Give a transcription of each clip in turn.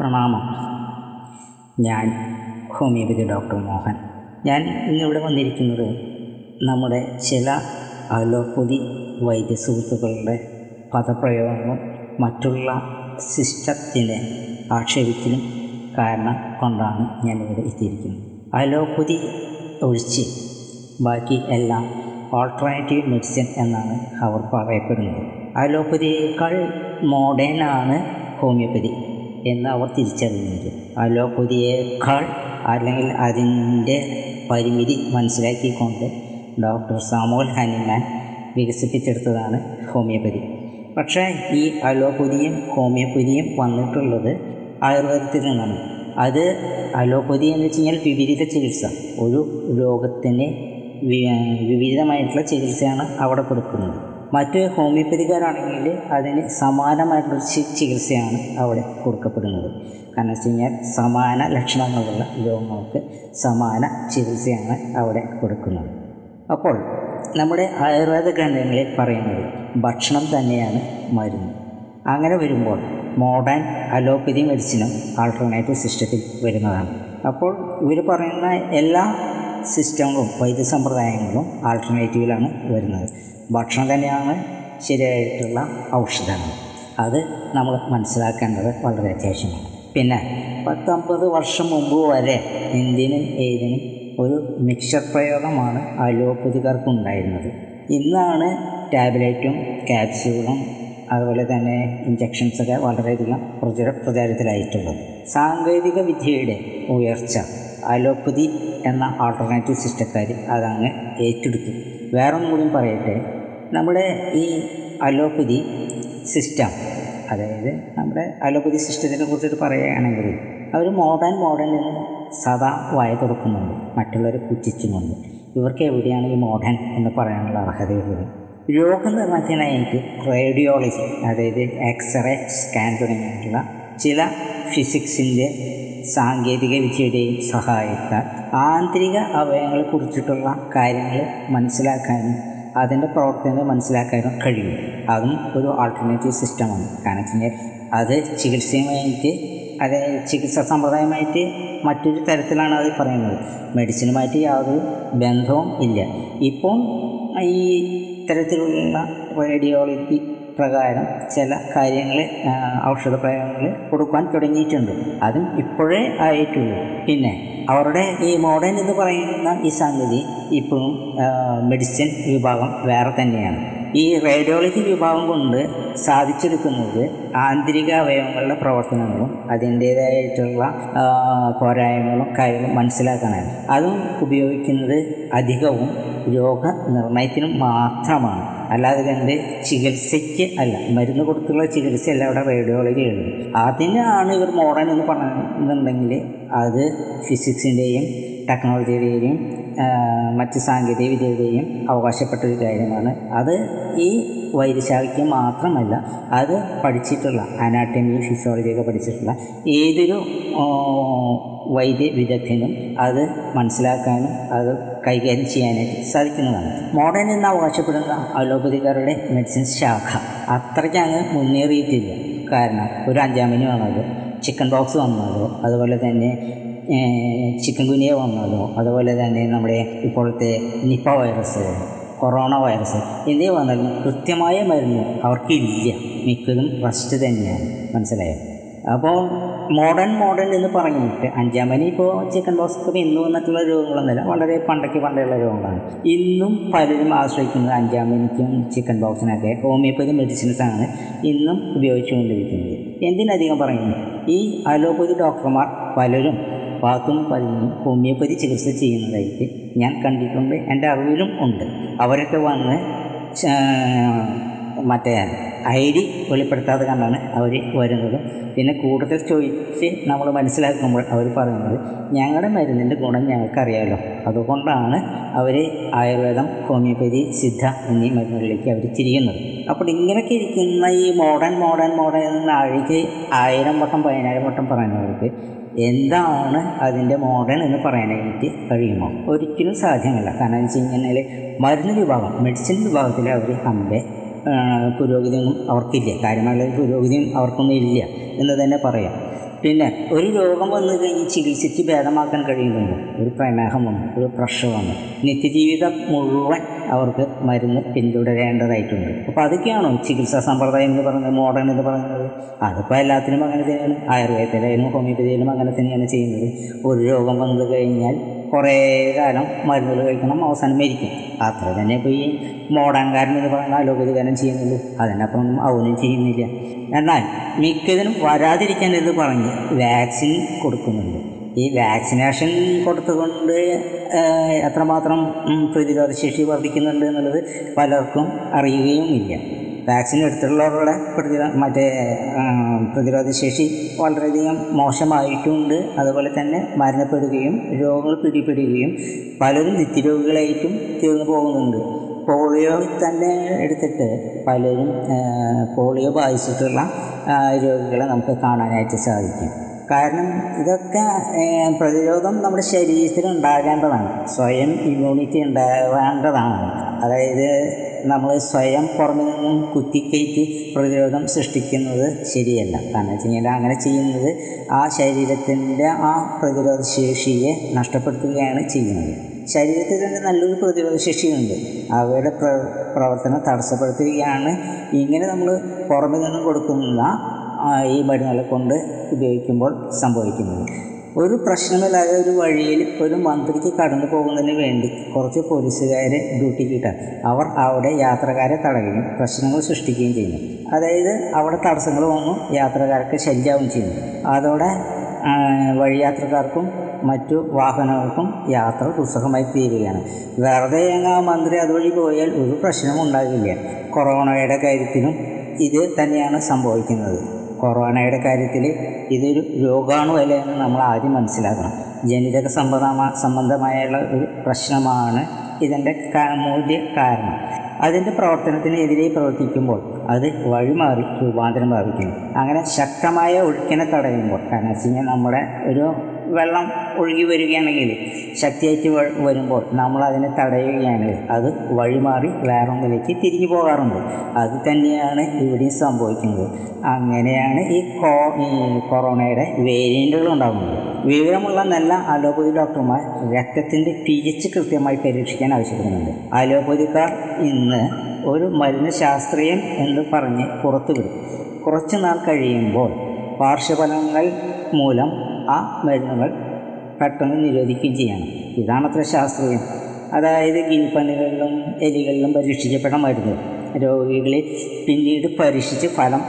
പ്രണാമം. ഞാൻ homeopathy doctor Mohan. ഞാൻ ഇന്നിവിടെ വന്നിരിക്കുന്നത് നമ്മുടെ ചില അലോപ്പതി വൈദ്യ സുഹൃത്തുക്കളുടെ പദപ്രയോഗങ്ങളും മറ്റുള്ള സിസ്റ്റത്തിനെ ആക്ഷേപിക്കലും കാരണം കൊണ്ടാണ് ഞാനിവിടെ എത്തിയിരിക്കുന്നത്. അലോപ്പതി ഒഴിച്ച് ബാക്കി എല്ലാം ഓൾട്ടർനേറ്റീവ് മെഡിസിൻ എന്നാണ് അവർ പറയപ്പെടുന്നത്. അലോപ്പതിയേക്കാൾ മോഡേണാണ് ഹോമിയോപ്പതി. എന്ന് അവർ തിരിച്ചറിയുന്നത് അലോപ്പതിയേക്കാൾ അല്ലെങ്കിൽ അതിന്റെ പരിമിതി മനസ്സിലാക്കിക്കൊണ്ട് ഡോക്ടർ സാമുവൽ ഹനിമാൻ വികസിപ്പിച്ചെടുത്തതാണ് ഹോമിയോപ്പതി. പക്ഷേ ഈ അലോപ്പതിയും ഹോമിയോപ്പതിയും വന്നിട്ടുള്ളത് ആയുർവേദത്തിൽ നിന്നാണ്. അത് അലോപ്പതി എന്ന് വെച്ച് കഴിഞ്ഞാൽ വിപരീത ചികിത്സ. ഒരു രോഗത്തിന് വിപരീതമായിട്ടുള്ള ചികിത്സയാണ് അവിടെ കൊടുക്കുന്നത്. മറ്റ് ഹോമിയോപ്പതിക്കാരാണെങ്കിൽ അതിന് സമാനമായിട്ടുള്ള ചികിത്സയാണ് അവിടെ കൊടുക്കപ്പെടുന്നത്. കാരണം വെച്ച് കഴിഞ്ഞാൽ സമാന ലക്ഷണങ്ങളുള്ള രോഗങ്ങൾക്ക് സമാന ചികിത്സയാണ് അവിടെ കൊടുക്കുന്നത്. അപ്പോൾ നമ്മുടെ ആയുർവേദ ഗ്രന്ഥങ്ങളിൽ പറയുന്നത് ഭക്ഷണം തന്നെയാണ് മരുന്ന്. അങ്ങനെ വരുമ്പോൾ മോഡേൺ അലോപ്പതി മെഡിസിനും ആൾട്ടർനേറ്റീവ് സിസ്റ്റത്തിൽ വരുന്നതാണ്. അപ്പോൾ ഇവർ പറയുന്ന എല്ലാ സിസ്റ്റങ്ങളും വൈദ്യസമ്പ്രദായങ്ങളും ആൾട്ടർനേറ്റീവിലാണ് വരുന്നത്. ഭക്ഷണം തന്നെയാണ് ശരിയായിട്ടുള്ള ഔഷധങ്ങൾ. അത് നമ്മൾ മനസ്സിലാക്കേണ്ടത് വളരെ അത്യാവശ്യമാണ്. പിന്നെ പത്തമ്പത് വർഷം മുമ്പ് വരെ എന്തിനും ഏതിനും ഒരു മിക്സർ പ്രയോഗമാണ് അലോപ്പതികർക്കുണ്ടായിരുന്നത് ഇന്നാണ് ടാബ്ലറ്റും ക്യാപ്സ്യൂളും അതുപോലെ തന്നെ ഇഞ്ചക്ഷൻസൊക്കെ വളരെയധികം പ്രചര പ്രചാരത്തിലായിട്ടുള്ളത്. സാങ്കേതിക വിദ്യയുടെ ഉയർച്ച അലോപ്പതി എന്ന ആൾട്ടർനേറ്റീവ് സിസ്റ്റക്കാർ അതങ്ങ് ഏറ്റെടുത്തു. വേറൊന്നും കൂടിയും പറയട്ടെ. നമ്മുടെ ഈ അലോപ്പതി സിസ്റ്റം അതായത് നമ്മുടെ അലോപ്പതി സിസ്റ്റത്തിനെ കുറിച്ചിട്ട് പറയുകയാണെങ്കിൽ അവർ മോഡേൺ എന്ന് സദാ വായ തുറക്കുന്നുണ്ട് മറ്റുള്ളവരെ പുച്ഛിച്ചുകൊണ്ട് ഇവർക്ക് എവിടെയാണ് ഈ മോഡേൺ എന്ന് പറയാനുള്ള അർഹതയുള്ളത്? രോഗനിർണയത്തിനായിട്ട് റേഡിയോളജി അതായത് എക്സ്റേ സ്കാൻ തുടങ്ങിയിട്ടുള്ള ചില ഫിസിക്സിന്റെ സാങ്കേതിക വിദ്യയുടെയും സഹായത്താൽ ആന്തരിക അവയവങ്ങളെ കുറിച്ചിട്ടുള്ള കാര്യങ്ങൾ മനസ്സിലാക്കാനും അതിന്റെ പ്രവർത്തനങ്ങൾ മനസ്സിലാക്കാനും കഴിയും. അതും ഒരു ആൾട്ടർനേറ്റീവ് സിസ്റ്റമാണ് കാരണം വെച്ച് കഴിഞ്ഞാൽ അത് ചികിത്സയുമായിട്ട് അത് ചികിത്സാ സമ്പ്രദായമായിട്ട് മറ്റൊരു തരത്തിലാണ് അത് പറയുന്നത്. മെഡിസിനുമായിട്ട് യാതൊരു ബന്ധവും ഇല്ല. ഇപ്പം ഈ ഇത്തരത്തിലുള്ള റേഡിയോളജി പ്രകാരം ചില കാര്യങ്ങൾ ഔഷധ പ്രയോഗങ്ങൾ കൊടുക്കാൻ തുടങ്ങിയിട്ടുണ്ട്. അതും ഇപ്പോഴേ ആയിട്ടുള്ളൂ. പിന്നെ അവരുടെ ഈ മോഡേൺ എന്ന് പറയുന്ന ഈ സംഗതി ഇപ്പോഴും മെഡിസിൻ വിഭാഗം വേറെ തന്നെയാണ്. ഈ റേഡിയോളജി വിഭാഗം കൊണ്ട് സാധിച്ചെടുക്കുന്നത് ആന്തരിക അവയവങ്ങളുടെ പ്രവർത്തനങ്ങളും അതിന്റേതായിട്ടുള്ള പോരായ്മകളും കാര്യങ്ങളും മനസ്സിലാക്കാനാണ്. അതും ഉപയോഗിക്കുന്നത് അധികവും രോഗനിർണയത്തിനും മാത്രമാണ്. അല്ലാതെ കണ്ട് ചികിത്സയ്ക്ക് അല്ല മരുന്ന് കൊടുത്തുള്ള ചികിത്സയല്ല അവിടെ റേഡിയോളജി ഉള്ളത് അതിനാണ് ഇവർ മോഡേൺ എന്ന് പറയുന്നുണ്ടെങ്കിൽ അത് ഫിസിക്സിന്റെയും ടെക്നോളജിയുടെയും മറ്റ് സാങ്കേതിക വിദ്യയുടെയും അവകാശപ്പെട്ട ഒരു കാര്യമാണ്. അത് ഈ വൈദ്യശാഖയ്ക്ക് മാത്രമല്ല അത് പഠിച്ചിട്ടുള്ള അനാട്ടമി ഫിസിയോളജിയൊക്കെ പഠിച്ചിട്ടുള്ള ഏതൊരു വൈദ്യ വിദഗ്ധനും അത് മനസ്സിലാക്കാനും അത് കൈകാര്യം ചെയ്യാനായിട്ട് സാധിക്കുന്നതാണ്. മോഡേൺ എന്ന് അവകാശപ്പെടുന്ന അലോപ്പതിക്കാരുടെ മെഡിസിൻ ശാഖ. അത്രയ്ക്ക് അങ്ങ് മുന്നേറിയിട്ടില്ല. കാരണം ഒരു അഞ്ചാമിനി വന്നാലോ ചിക്കൻ ബോക്സ് വന്നാലോ അതുപോലെ തന്നെ ചിക്കൻ ഗുനിയ വന്നാലോ അതുപോലെ തന്നെ നമ്മുടെ ഇപ്പോഴത്തെ നിപ്പ വൈറസ് കൊറോണ വൈറസ് എന്നിവ വന്നാലും കൃത്യമായ മരുന്ന് അവർക്കില്ല. മിക്കതും റസ്റ്റ് തന്നെയാണ്. മനസ്സിലായോ? അപ്പോൾ മോഡേൺ മോഡേൺ എന്ന് പറഞ്ഞിട്ട് അഞ്ചാമനി ഇപ്പോൾ ചിക്കൻ ബോക്സ് ഇന്ന് വന്നിട്ടുള്ള രോഗങ്ങളൊന്നുമില്ല. വളരെ പണ്ടൊക്കെ പണ്ടുള്ള രോഗങ്ങളാണ്. ഇന്നും പലരും ആശ്രയിക്കുന്നത് അഞ്ചാമനിക്കും ചിക്കൻ ബോക്സിനൊക്കെ ഹോമിയോപ്പതി മെഡിസിൻസ് ആണ് ഇന്നും ഉപയോഗിച്ചുകൊണ്ടിരിക്കുന്നത്. എന്തിനധികം പറയുന്നു? ഈ അലോപ്പതി ഡോക്ടർമാർ പലരും വാക്കും പറഞ്ഞും ഹോമിയോപ്പതി ചികിത്സ ചെയ്യുന്നതായിട്ട് ഞാൻ കണ്ടിട്ടുണ്ട്. എന്റെ അറിവിലും ഉണ്ട്. അവരൊക്കെ വന്ന് മറ്റേ ഐ ഡി വെളിപ്പെടുത്താതെ കണ്ടാണ് അവർ വരുന്നത്. പിന്നെ കൂടുതൽ ചോദിച്ച് നമ്മൾ മനസ്സിലാക്കുമ്പോൾ അവർ പറയുന്നത് ഞങ്ങളുടെ മരുന്നിന്റെ ഗുണം ഞങ്ങൾക്കറിയാമല്ലോ അതുകൊണ്ടാണ് അവർ ആയുർവേദം ഹോമിയോപ്പതി സിദ്ധ എന്നീ മരുന്നുകളിലേക്ക് അവർ തിരിയുന്നത്. അപ്പോൾ ഇങ്ങനെയൊക്കെ ഇരിക്കുന്ന ഈ മോഡേൺ മോഡേൺ മോഡേൺ എന്ന ആഴ്ച ആയിരം വട്ടം പതിനായിരം വട്ടം പറയുന്നവർക്ക് എന്താണ് അതിന്റെ മോഡൽ എന്ന് പറയാനായിട്ട് കഴിയുമോ? ഒരിക്കലും സാധ്യമല്ല. കാരണം വെച്ച് കഴിഞ്ഞാൽ മരുന്ന് വിഭാഗം മെഡിസിൻ വിഭാഗത്തിൽ അവർ അമ്പെ പുരോഗതിയൊന്നും അവർക്കില്ല. കാര്യമായുള്ള പുരോഗതിയും അവർക്കൊന്നും ഇല്ല എന്ന് തന്നെ പറയാം. പിന്നെ ഒരു രോഗം വന്നു കഴിഞ്ഞ് ചികിത്സിച്ച് ഭേദമാക്കാൻ കഴിയുന്നുണ്ട് ഒരു പ്രമേഹം വന്നു ഒരു പ്രഷർ വന്നു. നിത്യജീവിതം മുഴുവൻ അവർക്ക് മരുന്ന് പിന്തുടരേണ്ടതായിട്ടുണ്ട്. അപ്പോൾ അതൊക്കെയാണോ ചികിത്സാ സമ്പ്രദായം എന്ന് പറയുന്നത് മോഡേൺ എന്ന് പറയുന്നത്? അതിപ്പോൾ എല്ലാത്തിനും അങ്ങനെ തന്നെയാണ്. ആയുർവേദത്തിലായാലും ഹോമിയോപ്പതിയിലും അങ്ങനെ തന്നെയാണ് ചെയ്യുന്നത്. ഒരു രോഗം വന്നു കഴിഞ്ഞാൽ കുറേ കാലം മരുന്നുകൾ കഴിക്കണം അവസാനം മരിക്കും. അത്ര തന്നെ ഇപ്പോൾ ഈ മോഡാൻകാരൻ എന്ന് പറയുന്ന അലോപതികാരൻ ചെയ്യുന്നുള്ളൂ. അതിനപ്പം അവനും ചെയ്യുന്നില്ല. എന്നാൽ മിക്കതിനും വരാതിരിക്കാൻ എന്ന് പറഞ്ഞ് വാക്സിൻ കൊടുക്കുന്നുണ്ട്. ഈ വാക്സിനേഷൻ കൊടുത്തുകൊണ്ട് എത്രമാത്രം പ്രതിരോധശേഷി വർദ്ധിക്കുന്നുണ്ട് എന്നുള്ളത് പലർക്കും അറിയുകയുമില്ല വാക്സിൻ എടുത്തിട്ടുള്ളവരുടെ പ്രതിരോ മറ്റേ പ്രതിരോധ ശേഷി വളരെയധികം മോശമായിട്ടുണ്ട്. അതുപോലെ തന്നെ മരണപ്പെടുകയും രോഗങ്ങൾ പിടിപെടുകയും പലരും നിത്യരോഗികളായിട്ടും തീർന്നു പോകുന്നുണ്ട്. പോളിയോ തന്നെ എടുത്തിട്ട് പലരും പോളിയോ ബാധിച്ചിട്ടുള്ള രോഗികളെ നമുക്ക് കാണാനായിട്ട് സാധിക്കും. കാരണം ഇതൊക്കെ പ്രതിരോധം നമ്മുടെ ശരീരത്തിൽ ഉണ്ടാകേണ്ടതാണ്. സ്വയം ഇമ്മ്യൂണിറ്റി ഉണ്ടാവേണ്ടതാണ്. അതായത് നമ്മൾ സ്വയം പുറമെ നിന്നും കുത്തിക്കയറ്റി പ്രതിരോധം സൃഷ്ടിക്കുന്നത് ശരിയല്ല. കാരണം വെച്ച് കഴിഞ്ഞാൽ അങ്ങനെ ചെയ്യുന്നത് ആ ശരീരത്തിന്റെ ആ പ്രതിരോധ ശേഷിയെ നഷ്ടപ്പെടുത്തുകയാണ് ചെയ്യുന്നത്. ശരീരത്തിൽ തന്നെ നല്ലൊരു പ്രതിരോധ ശേഷിയുണ്ട്. അവയുടെ പ്ര പ്രവർത്തനം തടസ്സപ്പെടുത്തുകയാണ്. ഇങ്ങനെ നമ്മൾ പുറമെ നിന്നും കൊടുക്കുന്ന ഈ മരുന്നുകളെ കൊണ്ട് ഉപയോഗിക്കുമ്പോൾ സംഭവിക്കുന്നത്. ഒരു പ്രശ്നമില്ലാതെ ഒരു വഴിയിൽ ഒരു മന്ത്രിക്ക് കടന്നു പോകുന്നതിന് വേണ്ടി കുറച്ച് പോലീസുകാർ ഡ്യൂട്ടിക്ക് ഇട്ടാൽ അവർ അവിടെ യാത്രക്കാരെ തടയുകയും പ്രശ്നങ്ങൾ സൃഷ്ടിക്കുകയും ചെയ്യുന്നു. അതായത് അവിടെ തടസ്സങ്ങൾ വന്നു യാത്രക്കാർക്ക് ശല്യാവും ചെയ്യുന്നു. അതോടെ വഴി വഴിയാത്രക്കാർക്കും മറ്റു വാഹനങ്ങൾക്കും യാത്ര ദുസ്സഹമായി തീരുകയാണ്. വെറുതെ അങ്ങ് ആ മന്ത്രി അതുവഴി പോയാൽ ഒരു പ്രശ്നവും ഉണ്ടാകില്ല. കൊറോണയുടെ കാര്യത്തിനും ഇത് തന്നെയാണ് സംഭവിക്കുന്നത്. കൊറോണയുടെ കാര്യത്തിൽ ഇതൊരു രോഗാണുവല്ല എന്ന് നമ്മൾ ആദ്യം മനസ്സിലാക്കണം. ജനിതക സംബന്ധമാ സംബന്ധമായുള്ള ഒരു പ്രശ്നമാണ് ഇതിന്റെ മൂല്യ കാരണം. അതിന്റെ പ്രവർത്തനത്തിനെതിരെ പ്രവർത്തിക്കുമ്പോൾ അത് വഴിമാറി രൂപാന്തരം പ്രാപിക്കുന്നു. അങ്ങനെ ശക്തമായ ഒഴുക്കിനെ തടയുമ്പോൾ കാരണം വെച്ച് കഴിഞ്ഞാൽ നമ്മുടെ ഒരു വെള്ളം ഒഴുകി വരികയാണെങ്കിൽ ശക്തിയായിട്ട് വരുമ്പോൾ നമ്മൾ അതിനെ തടയുകയാണ്. അത് വഴിമാറി വേറൊന്നിലേക്ക് തിരിഞ്ഞു പോകാറുണ്ട്. അത് തന്നെയാണ് ഇവിടെയും സംഭവിക്കുന്നത്. അങ്ങനെയാണ് ഈ കോ ഈ കൊറോണയുടെ വേരിയന്റുകൾ ഉണ്ടാകുന്നത്. വിവരമുള്ള നല്ല അലോപ്പതി ഡോക്ടർമാർ രക്തത്തിന്റെ പി എച്ച് കൃത്യമായി പരീക്ഷിക്കാൻ ആവശ്യപ്പെടുന്നുണ്ട്. അലോപ്പതിക്കാർ ഇന്ന് ഒരു മരുന്ന് ശാസ്ത്രീയം എന്ന് പറഞ്ഞ് പുറത്തുവിടും. കുറച്ച് നാൾ കഴിയുമ്പോൾ പാർശ്വഫലങ്ങൾ മൂലം ആ മരുന്നുകൾ പെട്ടെന്ന് നിരോധിക്കുകയും ചെയ്യണം. ഇതാണത്ര ശാസ്ത്രീയം. അതായത് ഗിനിപ്പനികളിലും എലികളിലും പരീക്ഷിക്കപ്പെട്ട മരുന്ന്. രോഗികളിൽ പിന്നീട് പരീക്ഷിച്ച് ഫലം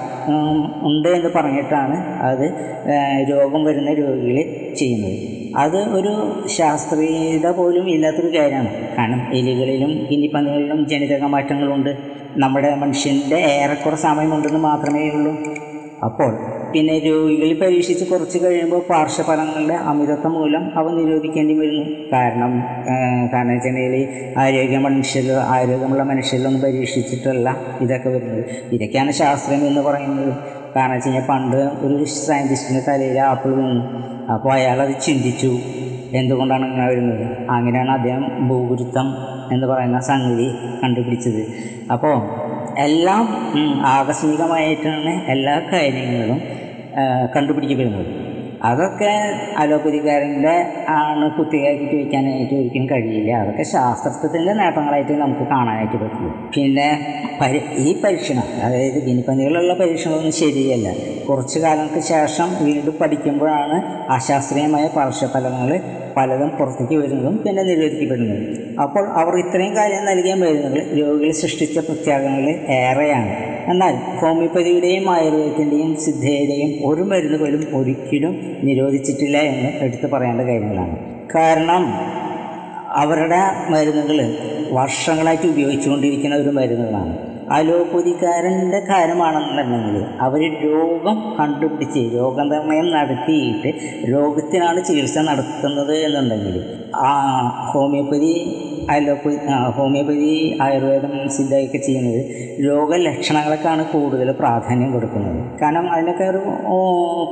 ഉണ്ട് എന്ന് പറഞ്ഞിട്ടാണ് അത് രോഗം വരുന്ന രോഗികളിൽ ചെയ്യുന്നത്. അത് ഒരു ശാസ്ത്രീയത പോലും ഇല്ലാത്തൊരു കാര്യമാണ്. കാരണം എലികളിലും ഗിനിപ്പന്നികളിലും ജനിതക മാറ്റങ്ങളുണ്ട്. നമ്മുടെ മനുഷ്യന്റെ ഏറെക്കുറെ സമയമുണ്ടെന്ന് മാത്രമേ ഉള്ളൂ അപ്പോൾ പിന്നെ രോഗികളിൽ പരീക്ഷിച്ച് കുറച്ച് കഴിയുമ്പോൾ പാർശ്വഫലങ്ങളുടെ അമിതത്വം മൂലം അവ നിരോധിക്കേണ്ടി വരുന്നു. കാരണം കാരണം വെച്ചിട്ടുണ്ടെങ്കിൽ ആരോഗ്യ മനുഷ്യരിൽ ആരോഗ്യമുള്ള മനുഷ്യരിലൊന്നും പരീക്ഷിച്ചിട്ടല്ല ഇതൊക്കെ വരുന്നത്. ഇതൊക്കെയാണ് ശാസ്ത്രം എന്ന് പറയുന്നത്. കാരണം വെച്ച് കഴിഞ്ഞാൽ പണ്ട് ഒരു സയന്റിസ്റ്റിന്റെ തലയിൽ ആപ്പിൾ വീണു. അപ്പോൾ അയാളത് ചിന്തിച്ചു. എന്തുകൊണ്ടാണ് ഇങ്ങനെ വരുന്നത്? അങ്ങനെയാണ് അദ്ദേഹം ഭൂഗുരുത്വം എന്ന് പറയുന്ന സംഗതി കണ്ടുപിടിച്ചത്. അപ്പോൾ എല്ലാം ആകസ്മികമായിട്ടാണ് എല്ലാ കാര്യങ്ങളും കണ്ടുപിടിക്കപ്പെടുന്നത്. അതൊക്കെ അലോപ്പതിക്കാരന്റെ ആണ് കുത്തിയാക്കിയിട്ട് വയ്ക്കാനായിട്ട് ഒരിക്കലും കഴിയില്ല. അതൊക്കെ ശാസ്ത്രത്തിന്റെ നേട്ടങ്ങളായിട്ട് നമുക്ക് കാണാനായിട്ട് പറ്റുള്ളൂ. പിന്നെ പരി ഈ പരീക്ഷണം അതായത് ഗിനിപ്പന്നികളുള്ള പരീക്ഷണമൊന്നും ശരിയല്ല. കുറച്ച് കാലങ്ങൾക്ക് ശേഷം വീണ്ടും പഠിക്കുമ്പോഴാണ് അശാസ്ത്രീയമായ പാർശ്വഫലങ്ങൾ പലതും പുറത്തേക്ക് വരുന്നതും പിന്നെ നിരോധിക്കപ്പെടുന്നതും. അപ്പോൾ അവർ ഇത്രയും കാര്യം നൽകിയ മരുന്നുകൾ രോഗികൾ സൃഷ്ടിച്ച പ്രത്യാഗങ്ങൾ ഏറെയാണ്. എന്നാൽ ഹോമിയോപ്പതിയുടെയും ആയുർവേദത്തിന്റെയും സിദ്ധയുടെയും ഒരു മരുന്ന് പോലും ഒരിക്കലും നിരോധിച്ചിട്ടില്ല എന്ന് എടുത്തു പറയേണ്ട കാര്യങ്ങളാണ്. കാരണം അവരുടെ മരുന്നുകൾ വർഷങ്ങളായിട്ട് ഉപയോഗിച്ചുകൊണ്ടിരിക്കുന്ന ഒരു മരുന്നുകളാണ്. അലോപ്പതിക്കാരന്റെ കാര്യമാണെന്നുണ്ടെങ്കിൽ അവർ രോഗം കണ്ടുപിടിച്ച് രോഗനിർണയം നടത്തിയിട്ട് രോഗത്തിനാണ് ചികിത്സ നടത്തുന്നത് എന്നുണ്ടെങ്കിൽ ആ ഹോമിയോപ്പതി അലോപ്പതി ഹോമിയോപ്പതി ആയുർവേദം സിദ്ധയൊക്കെ ചെയ്യുന്നത് രോഗലക്ഷണങ്ങൾക്കാണ് കൂടുതൽ പ്രാധാന്യം കൊടുക്കുന്നത്. കാരണം അതിനൊക്കെ ഒരു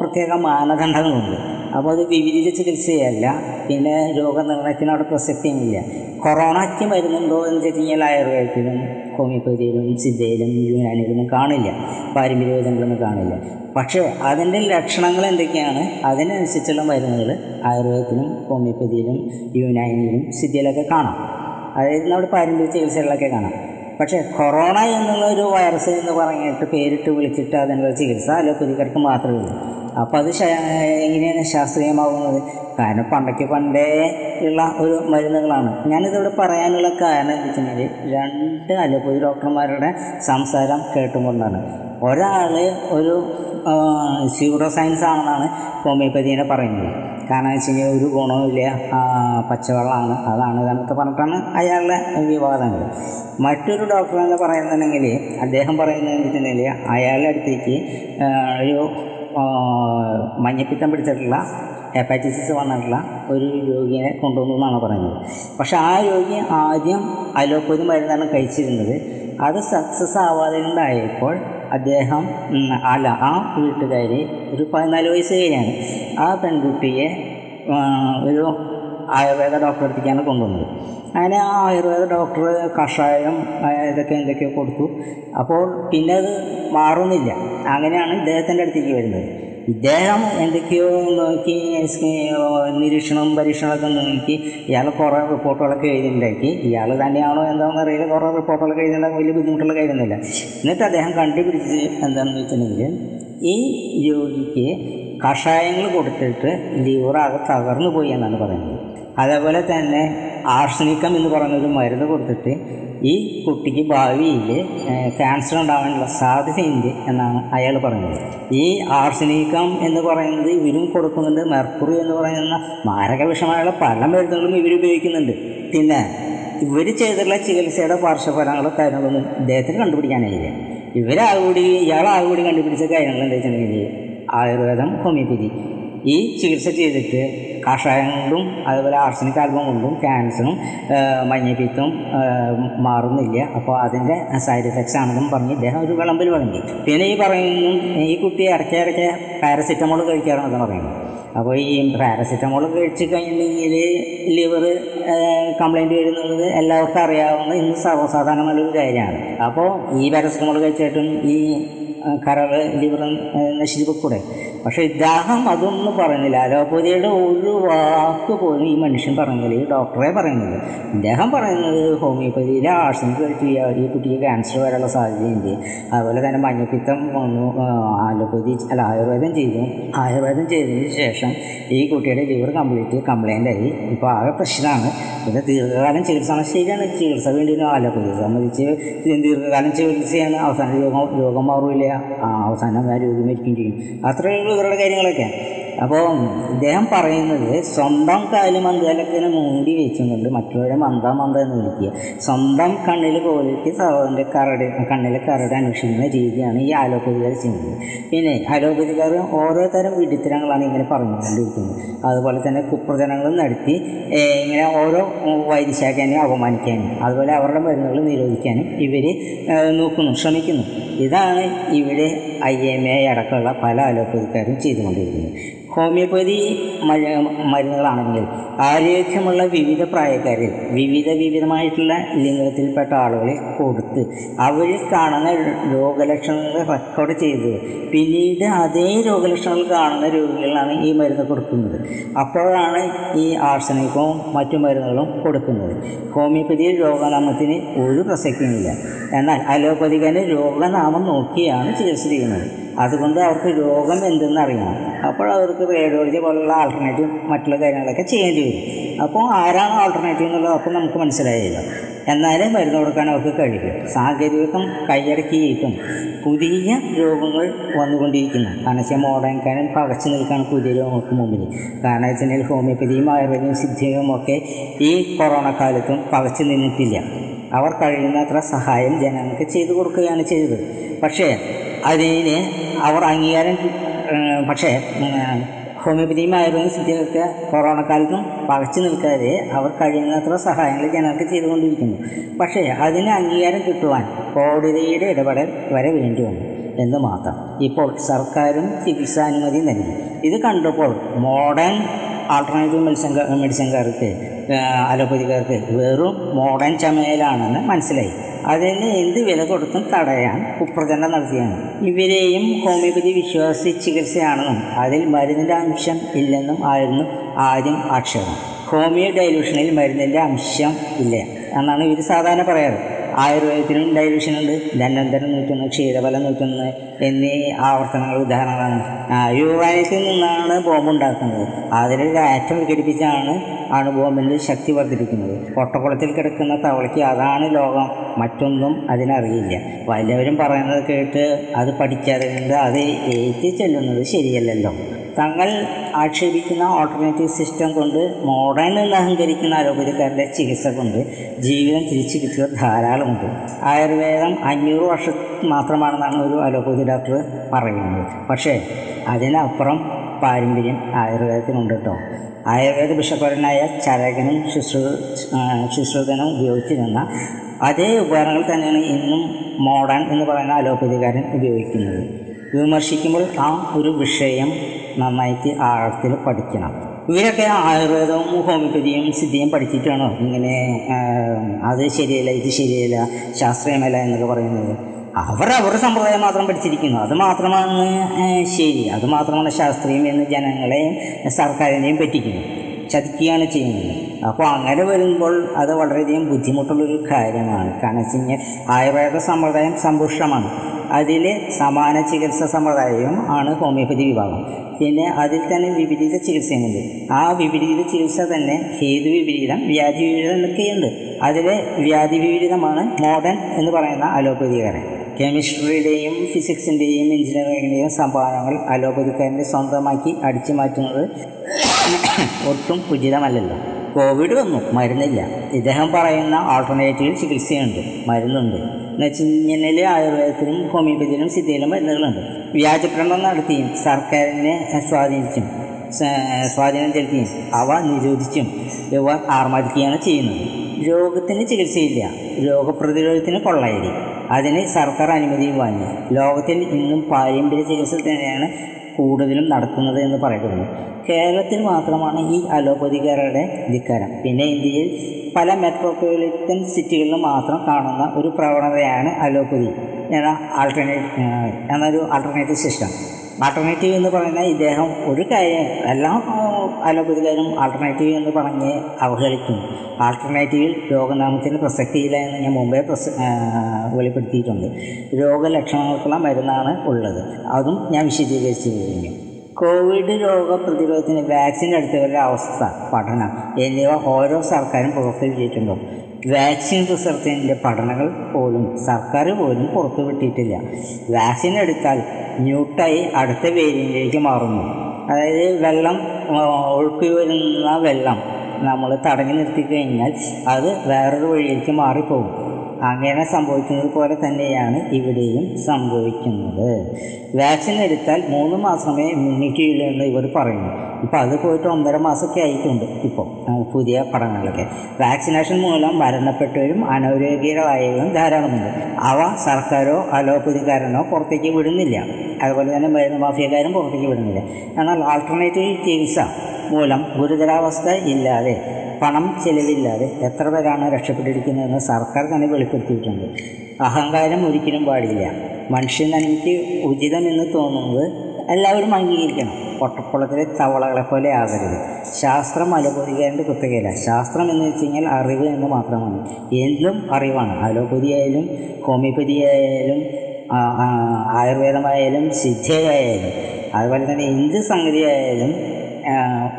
പ്രത്യേക മാനദണ്ഡങ്ങളുണ്ട്. അപ്പോൾ അത് വിപരീത ചികിത്സയല്ല. പിന്നെ രോഗനിർണയത്തിന് അവിടെ പ്രസക്തിയുമില്ല കൊറോണയ്ക്ക് മരുന്നുണ്ടോ എന്ന് വെച്ച് കഴിഞ്ഞാൽ ആയുർവേദത്തിലും ഹോമിയോപ്പതിയിലും സിദ്ധയിലും യുനാനിയിലൊന്നും കാണില്ല. പാരമ്പര്യവേദങ്ങളൊന്നും കാണില്ല. പക്ഷേ അതിന്റെ ലക്ഷണങ്ങൾ എന്തൊക്കെയാണ്? അതിനനുസരിച്ചുള്ള മരുന്നുകൾ ആയുർവേദത്തിലും ഹോമിയോപ്പതിയിലും യുനാനിയിലും സിദ്ധയിലൊക്കെ കാണാം. അതായത് നമ്മുടെ പാരമ്പര്യ ചികിത്സകളിലൊക്കെ കാണാം. പക്ഷേ കൊറോണ എന്നുള്ള ഒരു വൈറസ് എന്ന് പറഞ്ഞിട്ട് പേരിട്ട് വിളിച്ചിട്ട് അതിനുള്ള ചികിത്സ അലോപ്പതിക്കാർക്ക് മാത്രമേ ഉള്ളൂ. അപ്പോൾ അത് എങ്ങനെയാണ് ശാസ്ത്രീയമാകുന്നത്? കാരണം പണ്ടൊക്കെ പണ്ടേ ഉള്ള ഒരു മരുന്നുകളാണ്. ഞാനിതിവിടെ പറയാനുള്ള കാരണം എന്താ വെച്ചാൽ രണ്ട് അലോപ്പതി ഡോക്ടർമാരുടെ സംസാരം കേട്ടുകൊണ്ടാണ് ഒരാൾ ഒരു സ്യൂഡോ സയൻസ് ആണെന്നാണ് ഹോമിയോപ്പതിനെ പറയുന്നത്. കാരണം വെച്ച് കഴിഞ്ഞാൽ ഒരു ഗുണവുമില്ല പച്ചവെള്ളമാണ് അതാണ് ഇതെന്നൊക്കെ പറഞ്ഞിട്ടാണ് അയാളുടെ വിവാദങ്ങൾ. മറ്റൊരു ഡോക്ടർ എന്ന് പറയുന്നുണ്ടെങ്കിൽ അദ്ദേഹം പറയുന്നത് വെച്ചിട്ടുണ്ടെങ്കിൽ അയാളുടെ അടുത്തേക്ക് ഒരു മഞ്ഞപ്പിത്തം പിടിച്ചിട്ടുള്ള ഹെപ്പാറ്റൈറ്റിസ് വന്നിട്ടുള്ള ഒരു രോഗിയെ കൊണ്ടുവന്നു പറയുന്നത്. പക്ഷേ ആ രോഗി ആദ്യം അലോപ്പതി മരുന്നാണ് കഴിച്ചിരുന്നത്. അത് സക്സസ് ആവാതെ ഉണ്ടായപ്പോൾ അദ്ദേഹം അല ആ വീട്ടുകാർ ഒരു പതിനാല് വയസ്സുകാരിയാണ് ആ പെൺകുട്ടിയെ ഒരു ആയുർവേദ ഡോക്ടറെ അടുത്തേക്കാണ് കൊണ്ടുവന്നത്. അങ്ങനെ ആ ആയുർവേദ ഡോക്ടർ കഷായം ഇതൊക്കെ എന്തൊക്കെയോ കൊടുത്തു. അപ്പോൾ പിന്നെ അത് മാറുന്നില്ല. അങ്ങനെയാണ് ഇദ്ദേഹത്തിന്റെ അടുത്തേക്ക് വരുന്നത്. ഇദ്ദേഹം എന്തൊക്കെയോ നോക്കി നിരീക്ഷണവും നിരീക്ഷണം പരീക്ഷണമൊക്കെ നോക്കി ഇയാൾ കുറേ റിപ്പോർട്ടുകളൊക്കെ എഴുതിണ്ടാക്കി ഇയാൾ തന്നെയാണോ എന്താണെന്ന് അറിയില്ല. കുറേ റിപ്പോർട്ടുകളൊക്കെ എഴുതിണ്ടാക്കി വലിയ ബുദ്ധിമുട്ടുള്ള കാര്യമൊന്നുമില്ല. എന്നിട്ട് അദ്ദേഹം കണ്ടുപിടിച്ച് എന്താണെന്ന് വെച്ചിട്ടുണ്ടെങ്കിൽ ഈ രോഗിക്ക് കഷായങ്ങൾ കൊടുത്തിട്ട് ലിവർ അത് തകർന്നു പോയി എന്നാണ് പറയുന്നത്. അതേപോലെ തന്നെ ആർസനിക്കം എന്ന് പറഞ്ഞൊരു മരുന്ന് കൊടുത്തിട്ട് ഈ കുട്ടിക്ക് ഭാവിയിൽ ക്യാൻസർ ഉണ്ടാകാനുള്ള സാധ്യതയുണ്ട് എന്നാണ് അയാൾ പറഞ്ഞത് ഈ ആർസനിക്കം എന്ന് പറയുന്നത് ഇവരും കൊടുക്കുന്നുണ്ട്. മെർക്കുറി എന്ന് പറയുന്ന മാരക വിഷമായുള്ള പല മരുന്നുകളും ഇവർ ഉപയോഗിക്കുന്നുണ്ട്. പിന്നെ ഇവർ ചെയ്തിട്ടുള്ള ചികിത്സയുടെ പാർശ്വഫലങ്ങളും കാര്യങ്ങളൊന്നും ഇദ്ദേഹത്തിന് കണ്ടുപിടിക്കാനായില്ല. ഇവരാകൂടി ഇയാളാകൂടി കണ്ടുപിടിച്ച കാര്യങ്ങൾ എന്താ വെച്ചിട്ടുണ്ടെങ്കിൽ ആയുർവേദം ഹോമിയോപ്പതി ഈ ചികിത്സ ചെയ്തിട്ട് കഷായം കൊണ്ടും അതുപോലെ ആർസനിക് ആൽബം കൊണ്ടും ക്യാൻസറും മഞ്ഞപ്പിത്തും മാറുന്നില്ല. അപ്പോൾ അതിന്റെ സൈഡ് എഫക്ട്സ് ആണെന്നും പറഞ്ഞ് ഇദ്ദേഹം ഒരു വിളമ്പിൽ വിളമ്പി. പിന്നെ ഈ പറയുന്നു ഈ കുട്ടി ഇടയ്ക്ക് ഇടയ്ക്ക് പാരസിറ്റമോൾ കഴിക്കാറുണ്ടെന്ന് പറയുന്നു. അപ്പോൾ ഈ പാരസിറ്റമോൾ കഴിച്ച് കഴിഞ്ഞിട്ടുണ്ടെങ്കിൽ ലിവർ കംപ്ലൈന്റ് വരുന്നുള്ളത് എല്ലാവർക്കും അറിയാവുന്ന ഇന്ന് സർവസാധാരണമായൊരു കാര്യമാണ്. അപ്പോൾ ഈ പാരസിറ്റമോൾ കഴിച്ചിട്ടും ഈ ആ, കരൾ ലിവർ നശിച്ചു പക്ഷേ ഇദ്ദേഹം അതൊന്നും പറഞ്ഞില്ല. അലോപ്പതിയുടെ ഒരു വാക്ക് പോലും ഈ മനുഷ്യൻ പറഞ്ഞില്ല. ഈ ഡോക്ടറെ പറയുന്നില്ല ഇദ്ദേഹം പറയുന്നത് ഹോമിയോപ്പതിയിലെ ആഴ്സനിക് കഴിച്ചു ഈ- കുട്ടിക്ക് ക്യാൻസർ വരാനുള്ള സാധ്യതയുണ്ട്. അതുപോലെ തന്നെ മഞ്ഞപ്പിത്തം വന്നു. അലോപ്പതി അല്ല ആയുർവേദം ചെയ്തു. ആയുർവേദം ചെയ്തതിന് ശേഷം ഈ കുട്ടിയുടെ ലിവർ കംപ്ലീറ്റ് കംപ്ലൈന്റ് ആയി. ഇപ്പോൾ ആകെ പ്രശ്നമാണ്. പിന്നെ ദീർഘകാലം ചികിത്സ ശരിയാണ്. ചികിത്സ വേണ്ടി ആലോപ്പതി സംബന്ധിച്ച് ദീർഘകാലം ചികിത്സയാണ്. അവസാന രോഗം രോഗം മാറില്ല ആ, അവസാനം ആ രോഗി മരിക്കുകയും ചെയ്യും. അത്രയേ ഉള്ളൂ ഇവരുടെ കാര്യങ്ങളൊക്കെ. അപ്പോൾ ഇദ്ദേഹം പറയുന്നത് സ്വന്തം കാൽ മന്ദലത്തിന് മൂടി വെച്ചുകൊണ്ട് മറ്റുള്ളവരെ മന്ദ മന്ദ എന്ന് വിളിക്കുക. സ്വന്തം കണ്ണിൽ കോലിക്ക് സഹോദരന്റെ കരട് കണ്ണിലെ കരട് അന്വേഷിക്കുന്ന രീതിയാണ് ഈ ആലോപ്പതിക്കാർ ചെയ്യുന്നത്. പിന്നെ ആലോപ്പതിക്കാർ ഓരോ തരം വിഡിത്തരങ്ങളാണ് ഇങ്ങനെ പറഞ്ഞുകൊണ്ടിരിക്കുന്നത്. അതുപോലെ തന്നെ കുപ്രചനങ്ങൾ നടത്തി ഇങ്ങനെ ഓരോ വൈദ്യശാഖേനെ അപമാനിക്കാനും അതുപോലെ അവരുടെ മരുന്നുകൾ നിരോധിക്കാനും ഇവർ നോക്കുന്നു ശ്രമിക്കുന്നു. ഇതാണ് ഇവിടെ ഐ എം എ അടക്കമുള്ള പല അലോപ്പതിക്കാരും ചെയ്തുകൊണ്ടിരിക്കുന്നത്. ഹോമിയോപ്പതി മരുന്നുകളാണെങ്കിൽ ആരോഗ്യമുള്ള വിവിധ പ്രായക്കാരിൽ വിവിധ വിവിധമായിട്ടുള്ള ലിംഗത്തിൽപ്പെട്ട ആളുകളെ കൊടുത്ത് അവരിൽ കാണുന്ന രോഗലക്ഷണങ്ങൾ റെക്കോർഡ് ചെയ്ത് പിന്നീട് അതേ രോഗലക്ഷണങ്ങൾ കാണുന്ന രോഗികളാണ് ഈ മരുന്ന് കൊടുക്കുന്നത്. അപ്പോഴാണ് ഈ ആർസനിക്കവും മറ്റു മരുന്നുകളും കൊടുക്കുന്നത്. ഹോമിയോപ്പതി രോഗനാമത്തിന് ഒരു പ്രസക്തിയുമില്ല. എന്നാൽ അലോപ്പതികന് രോഗനാമം നോക്കിയാണ് ചികിത്സ ചെയ്യുന്നത് അതുകൊണ്ട് അവർക്ക് രോഗം എന്തെന്നറിയാം. അപ്പോൾ അവർക്ക് റേഡിയോളജി പോലുള്ള ആൾട്ടർനേറ്റീവ് മറ്റുള്ള കാര്യങ്ങളൊക്കെ ചെയ്യേണ്ടി വരും. അപ്പോൾ ആരാണ് ആൾട്ടർനേറ്റീവ് എന്നുള്ളത് നമുക്ക് മനസ്സിലായില്ല. എന്നാലും മരുന്ന് കൊടുക്കാൻ അവർക്ക് കഴിയും. സാങ്കേതികത്വം കൈയടക്കിയിട്ടും പുതിയ രോഗങ്ങൾ വന്നുകൊണ്ടിരിക്കുന്നു. കാരണം വെച്ചാൽ കാലം പകച്ചു നിൽക്കാൻ പുതിയ രോഗങ്ങൾക്ക് മുമ്പിൽ. കാരണം വെച്ചാൽ ഹോമിയോപ്പതിയും ആയുർവേദവും സിദ്ധിയും ഒക്കെ ഈ കൊറോണ കാലത്തും പകച്ചു നിന്നിട്ടില്ല. അവർ കഴിയുന്നത്ര സഹായം ജനങ്ങൾക്ക് ചെയ്തു കൊടുക്കുകയാണ് ചെയ്തത്. പക്ഷേ അതിന് അവർ അംഗീകാരം പക്ഷേ ഹോമിയോപ്പതിയും ആയുർവേദം സിദ്ധിയൊക്കെ കൊറോണ കാലത്തും പകച്ചു നിൽക്കാതെ അവർ കഴിയുന്നത്ര സഹായങ്ങൾ ജനങ്ങൾക്ക് ചെയ്തുകൊണ്ടിരിക്കുന്നു. പക്ഷേ അതിന് അംഗീകാരം കിട്ടുവാൻ കോടതിയുടെ ഇടപെടൽ വരെ വേണ്ടി വന്നു. എന്ന് മാത്രം. ഇപ്പോൾ സർക്കാരും ചികിത്സാനുമതി നൽകി. ഇത് കണ്ടപ്പോൾ മോഡേൺ ആൾട്ടർനേറ്റീവ് മെഡിസിൻ മെഡിസിൻകാർക്ക് അലോപ്പതിക്കാർക്ക് വെറും മോഡേൺ ചമയലാണെന്ന് മനസ്സിലായി. അതിന് എന്ത് വില കൊടുത്തും തടയാൻ കുപ്രചരണം നടത്തിയാണ്. ഇവരെയും ഹോമിയോപ്പതി വിശ്വാസി ചികിത്സയാണെന്നും അതിൽ മരുന്നിന്റെ അംശം ഇല്ലെന്നും ആയിരുന്നു ആദ്യം ആക്ഷേപം. ഹോമിയോ ഡൈലൂഷനിൽ മരുന്നിന്റെ അംശം ഇല്ല എന്നാണ് ഇവർ സാധാരണ പറയാറ്. ആയുർവേദത്തിനും ഡൈലൂഷൻ ഉണ്ട് ധന്വന്തരം നൂറ്റൊന്ന് ക്ഷീരബലം നൂറ്റൊന്ന് എന്നീ ആവർത്തനങ്ങൾ ഉദാഹരണമാണ് യുവാനിസിൽ നിന്നാണ് ബോംബ് ഉണ്ടാക്കുന്നത്. അതിലൊരു ആറ്റം വിഘടിപ്പിച്ചാണ് അണുബോംബിന്റെ ശക്തി വർദ്ധിപ്പിക്കുന്നത്. പൊട്ടക്കുളത്തിൽ കിടക്കുന്ന തവളയ്ക്ക് അതാണ് ലോകം. മറ്റൊന്നും അതിനറിയില്ല. വലിയവരും പറയുന്നത് കേട്ട് അത് പഠിക്കാതെ കൊണ്ട് അത് ഏറ്റു ചെല്ലുന്നത് ശരിയല്ലല്ലോ. തങ്ങൾ ആക്ഷേപിക്കുന്ന ഓൾട്ടർനേറ്റീവ് സിസ്റ്റം കൊണ്ട് മോഡേൺ എന്ന് അഹങ്കരിക്കുന്ന ആരോഗ്യക്കാരുടെ ചികിത്സ കൊണ്ട് ജീവിതം തിരിച്ചു കിട്ടിയ ധാരാളമുണ്ട്. ആയുർവേദം അഞ്ഞൂറ് വർഷം മാത്രമാണെന്നാണ് ഒരു അലോപ്പതി ഡോക്ടർ പറയുന്നത്. പക്ഷേ അതിനപ്പുറം പാരമ്പര്യം ആയുർവേദത്തിനുണ്ട് കേട്ടോ ആയുർവേദ ബിഷപ്പരനായ ചരകനും ശുശ്രു ശുശ്രുതനും ഉപയോഗിച്ചിരുന്ന അതേ ഉപകരണങ്ങൾ തന്നെയാണ് ഇന്നും മോഡേൺ എന്ന് പറയുന്ന അലോപ്പതിക്കാരൻ ഉപയോഗിക്കുന്നത്. വിമർശിക്കുമ്പോൾ ആ ഒരു വിഷയം നന്നായിട്ട് ആഴത്തിൽ പഠിക്കണം. ഇവരൊക്കെ ആയുർവേദവും ഹോമിയോപ്പതിയും സിദ്ധിയും പഠിച്ചിട്ടാണോ ഇങ്ങനെ അത് ശരിയല്ല ഇത് ശരിയല്ല ശാസ്ത്രീയമല്ല എന്നൊക്കെ പറയുന്നത്. അവർ അവരുടെ സമ്പ്രദായം മാത്രം പഠിച്ചിരിക്കുന്നു. അത് മാത്രമാണ് ശരി. അത് മാത്രമാണ് ശാസ്ത്രീയം എന്ന് ജനങ്ങളെയും സർക്കാരിനെയും പറ്റിക്കുന്നു. ചതിക്കുകയാണ് ചെയ്യുന്നത്. അപ്പോൾ അങ്ങനെ വരുമ്പോൾ അത് വളരെയധികം ബുദ്ധിമുട്ടുള്ളൊരു കാര്യമാണ്. കാരണം വെച്ച് കഴിഞ്ഞാൽ ആയുർവേദ സമ്പ്രദായം സമ്പുഷ്ടമാണ്. അതിൽ സമാന ചികിത്സ സമ്പ്രദായവും ആണ് ഹോമിയോപ്പതി വിഭാഗം. പിന്നെ അതിൽ തന്നെ വിപരീത ചികിത്സയുമുണ്ട്. ആ വിപരീത ചികിത്സ തന്നെ ഹേതു വിപരീതം വ്യാധി വിപരീതം എന്നൊക്കെയുണ്ട്. അതിലെ വ്യാധി വിപരീതമാണ് മോഡേൺ എന്ന് പറയുന്ന അലോപ്പതികാരൻ. കെമിസ്ട്രിയുടെയും ഫിസിക്സിന്റെയും എഞ്ചിനീയറിങ്ങിന്റെയും സംഭാവനകൾ അലോപ്പതിക്കാരന്റെ സ്വന്തമാക്കി അടിച്ചു മാറ്റുന്നത് ഒട്ടും ഉചിതമല്ലല്ലോ. കോവിഡ് വന്നു മരുന്നില്ല. ഇദ്ദേഹം പറയുന്ന ആൾട്ടർനേറ്റീവ് ചികിത്സയുണ്ട് മരുന്നുണ്ട്. എന്ന് വെച്ച് കഴിഞ്ഞാൽ ആയുർവേദത്തിലും ഹോമിയോപ്പതിയിലും സിദ്ധിയിലും മരുന്നുകളുണ്ട്. വ്യാജപ്രകടനം നടത്തിയും സർക്കാരിനെ സ്വാധീനിച്ചും സ്വാധീനം ചെലുത്തിയും അവ നിരോധിച്ചും ഇവർ ആർമാദിക്കുകയാണ് ചെയ്യുന്നത്. രോഗത്തിന് ചികിത്സയില്ല രോഗപ്രതിരോധത്തിന് കൊള്ളയടി അതിന് സർക്കാർ അനുമതിയും വാങ്ങി. ലോകത്തിൽ ഇന്നും പാരമ്പര്യ ചികിത്സ തന്നെയാണ് കൂടുതലും നടക്കുന്നത് എന്ന് പറയപ്പെടുന്നു കേരളത്തിൽ മാത്രമാണ് ഈ അലോപതികരുടെ ധിക്കാരം. പിന്നെ ഇന്ത്യയിൽ പല മെട്രോപൊളിറ്റൻ സിറ്റികളിലും മാത്രം കാണുന്ന ഒരു പ്രവണതയാണ് അലോപ്പതി എന്ന ആൾട്ടർനേറ്റ് എന്നൊരു ആൾട്ടർനേറ്റീവ് സിസ്റ്റം ആൾട്ടർനേറ്റീവ് എന്ന് പറയുന്ന ഇദ്ദേഹം ഒരു കാര്യം എല്ലാ അലോപ്പതിക്കാരും ആൾട്ടർനേറ്റീവ് എന്ന് പറഞ്ഞ് അവഹേളിക്കും ആൾട്ടർനേറ്റീവിൽ രോഗനാമത്തിന് പ്രസക്തിയില്ല എന്ന് ഞാൻ മുമ്പേ പ്രസ വെളിപ്പെടുത്തിയിട്ടുണ്ട്. രോഗലക്ഷണങ്ങൾക്കുള്ള മരുന്നാണ് ഉള്ളത്. അതും ഞാൻ വിശദീകരിച്ചു കഴിഞ്ഞു കോവിഡ് രോഗ പ്രതിരോധത്തിന് വാക്സിൻ എടുത്തവരുടെ അവസ്ഥ പഠനം എന്നിവ ഓരോ സർക്കാരും പുറത്തുവിട്ടിട്ടുണ്ടോ? വാക്സിൻ റിസർച്ചിന്റെ പഠനങ്ങൾ പോലും സർക്കാർ പോലും പുറത്തുവിട്ടിട്ടില്ല വാക്സിൻ എടുത്താൽ ന്യൂട്ടായി അടുത്ത വേരിയന്റിലേക്ക് മാറുന്നു. അതായത് വെള്ളം ഒഴുക്കി വരുന്ന വെള്ളം നമ്മൾ തടഞ്ഞു നിർത്തി കഴിഞ്ഞാൽ അത് വേറൊരു വഴിയിലേക്ക് മാറിപ്പോകും. അങ്ങനെ സംഭവിക്കുന്നത് പോലെ തന്നെയാണ് ഇവിടെയും സംഭവിക്കുന്നത്. വാക്സിൻ എടുത്താൽ മൂന്ന് മാസമേ ഇമ്മ്യൂണിറ്റിയുള്ളൂ എന്ന് ഇവർ പറയുന്നു. ഇപ്പോൾ അത് പോയിട്ട് ഒന്നര മാസമൊക്കെ ആയിട്ടുണ്ട് ഇപ്പോൾ പുതിയ പഠനങ്ങളൊക്കെ. വാക്സിനേഷൻ മൂലം മരണപ്പെട്ടവരും അനാരോഗ്യരായവരും ധാരാളമുണ്ട്. അവ സർക്കാരോ അലോപ്പതിക്കാരനോ പുറത്തേക്ക് വിടുന്നില്ല. അതുപോലെ തന്നെ മരുന്ന് മാഫിയക്കാരും പുറത്തേക്ക് വിടുന്നില്ല. എന്നാൽ ആൾട്ടർനേറ്റീവ് ചികിത്സ മൂലം ഗുരുതരാവസ്ഥ ഇല്ലാതെ പണം ചിലവില്ലാതെ എത്ര പേരാണ് രക്ഷപ്പെട്ടിരിക്കുന്നതെന്ന് സർക്കാർ തന്നെ വെളിപ്പെടുത്തിയിട്ടുണ്ട്. അഹങ്കാരം ഒരിക്കലും പാടില്ല. മനുഷ്യൻ എനിക്ക് ഉചിതമെന്ന് തോന്നുന്നത് എല്ലാവരും അംഗീകരിക്കണം. പൊട്ടക്കുളത്തിലെ തവളകളെ പോലെ ആകരുത്. ശാസ്ത്രം അലോപതിക്കാരന്റെ കുത്തകയില്ല. ശാസ്ത്രം എന്ന് വെച്ച് കഴിഞ്ഞാൽ അറിവ് എന്ന് മാത്രമാണ്. എന്തും അറിവാണ്. അലോപതി ആയാലും ഹോമിയോപ്പതി ആയാലും ആയുർവേദമായാലും സിദ്ധയായാലും അതുപോലെ തന്നെ എന്ത് സംഗതി ആയാലും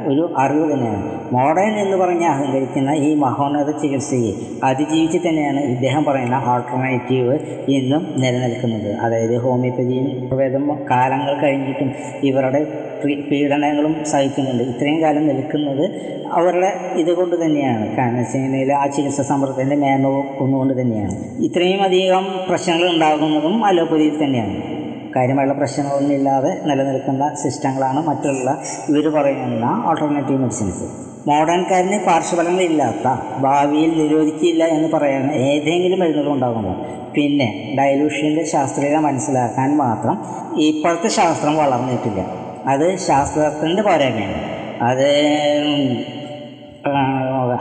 ഒരു അറിവ് തന്നെയാണ്. മോഡേൺ എന്ന് പറഞ്ഞ് അഹങ്കരിക്കുന്ന ഈ മഹോന്നത ചികിത്സയെ അതിജീവിച്ച് തന്നെയാണ് ഇദ്ദേഹം പറയുന്ന ആൾട്ടർനേറ്റീവ് ഇന്നും നിലനിൽക്കുന്നത്. അതായത് ഹോമിയോപ്പതിയും ആയുർവേദം കാലങ്ങൾ കഴിഞ്ഞിട്ടും ഇവരുടെ പീഡനങ്ങളും സഹിക്കുന്നുണ്ട്. ഇത്രയും കാലം നിൽക്കുന്നത് അവരുടെ ഇതുകൊണ്ട് തന്നെയാണ്. കാരണം വെച്ച് കഴിഞ്ഞാൽ ആ ചികിത്സാ സമ്പ്രദായത്തിന്റെ മേന്മ ഒന്നുകൊണ്ട് തന്നെയാണ്. ഇത്രയും അധികം പ്രശ്നങ്ങൾ ഉണ്ടാകുന്നതും അലോപ്പതിയിൽ തന്നെയാണ്. കാര്യമായുള്ള പ്രശ്നങ്ങളൊന്നുമില്ലാതെ നിലനിൽക്കുന്ന സിസ്റ്റങ്ങളാണ് മറ്റുള്ള ഇവർ പറയുന്ന ഓൾട്ടർനേറ്റീവ് മെഡിസിൻസ് മോഡേൺകാരന് പാർശ്വഫലങ്ങളില്ലാത്ത ഭാവിയിൽ നിരോധിക്കില്ല എന്ന് പറയുന്ന ഏതെങ്കിലും മരുന്നുകൾ ഉണ്ടാകുമോ പിന്നെ ഡയലൂഷന്റെ ശാസ്ത്രീയത മനസ്സിലാക്കാൻ മാത്രം ഇപ്പോഴത്തെ ശാസ്ത്രം വളർന്നിട്ടില്ല. അത് ശാസ്ത്രത്തിന്റെ പോരായ്മയാണ്. അത്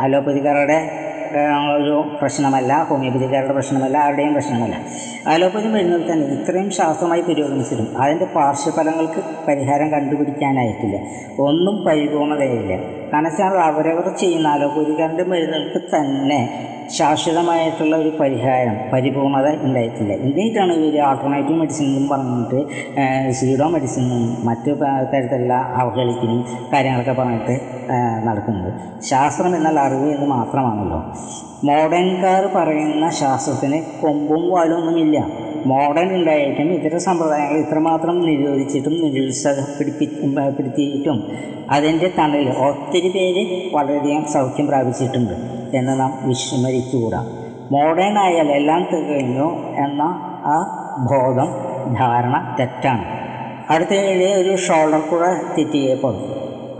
അലോപ്പതിക്കാരുടെ ഒരു പ്രശ്നമല്ല ഹോമിയോപ്പതിക്കാരുടെ പ്രശ്നമല്ല ആരുടെയും പ്രശ്നമല്ല. അലോപ്പതി മരുന്നുകൾ തന്നെ ഇത്രയും ശാസ്ത്രമായി പുരോഗമിച്ചിട്ടും അതിന്റെ പാർശ്വഫലങ്ങൾക്ക് പരിഹാരം കണ്ടുപിടിക്കാനായിട്ടില്ല. ഒന്നും പരിപൂർണതയില്ല. കാരണം വെച്ചാൽ അവരവർ ചെയ്യുന്ന അലോപ്പതിക്കാരുടെ മരുന്നുകൾക്ക് തന്നെ ശാശ്വതമായിട്ടുള്ള ഒരു പരിഹാരം പരിപൂർണത ഉണ്ടായിട്ടില്ല. എന്തിനായിട്ടാണ് ഇവർ ആൾട്ടർനേറ്റീവ് മെഡിസിൻ എന്നും പറഞ്ഞിട്ട് സീഡോ മെഡിസിനും മറ്റു തരത്തിലുള്ള അവഹേളിക്കലും കാര്യങ്ങളൊക്കെ പറഞ്ഞിട്ട് നടക്കുന്നത്. ശാസ്ത്രം എന്നാൽ അറിവ് എന്ന് മാത്രമാണല്ലോ. മോഡേൺകാർ പറയുന്ന ശാസ്ത്രത്തിന് കൊമ്പും വാലൊന്നുമില്ല മോഡേൺ ഉണ്ടായിട്ടും ഇത്തരം സമ്പ്രദായങ്ങൾ ഇത്രമാത്രം നിരോധിച്ചിട്ടും നിരുത്സാഹപ്പെടുത്തിയിട്ടും അതിന്റെ തണലിൽ ഒത്തിരി പേര് വളരെയധികം സൗഖ്യം പ്രാപിച്ചിട്ടുണ്ട് എന്ന് നാം വിസ്മരിച്ചുകൂടാ. മോഡേൺ ആയാൽ എല്ലാം തികഞ്ഞു എന്ന ആ ബോധം ധാരണ തെറ്റാണ്. അടുത്ത അടുത്തതിൽ ഒരു ഷോൾഡർ കൂടെ തെറ്റിയപ്പോൾ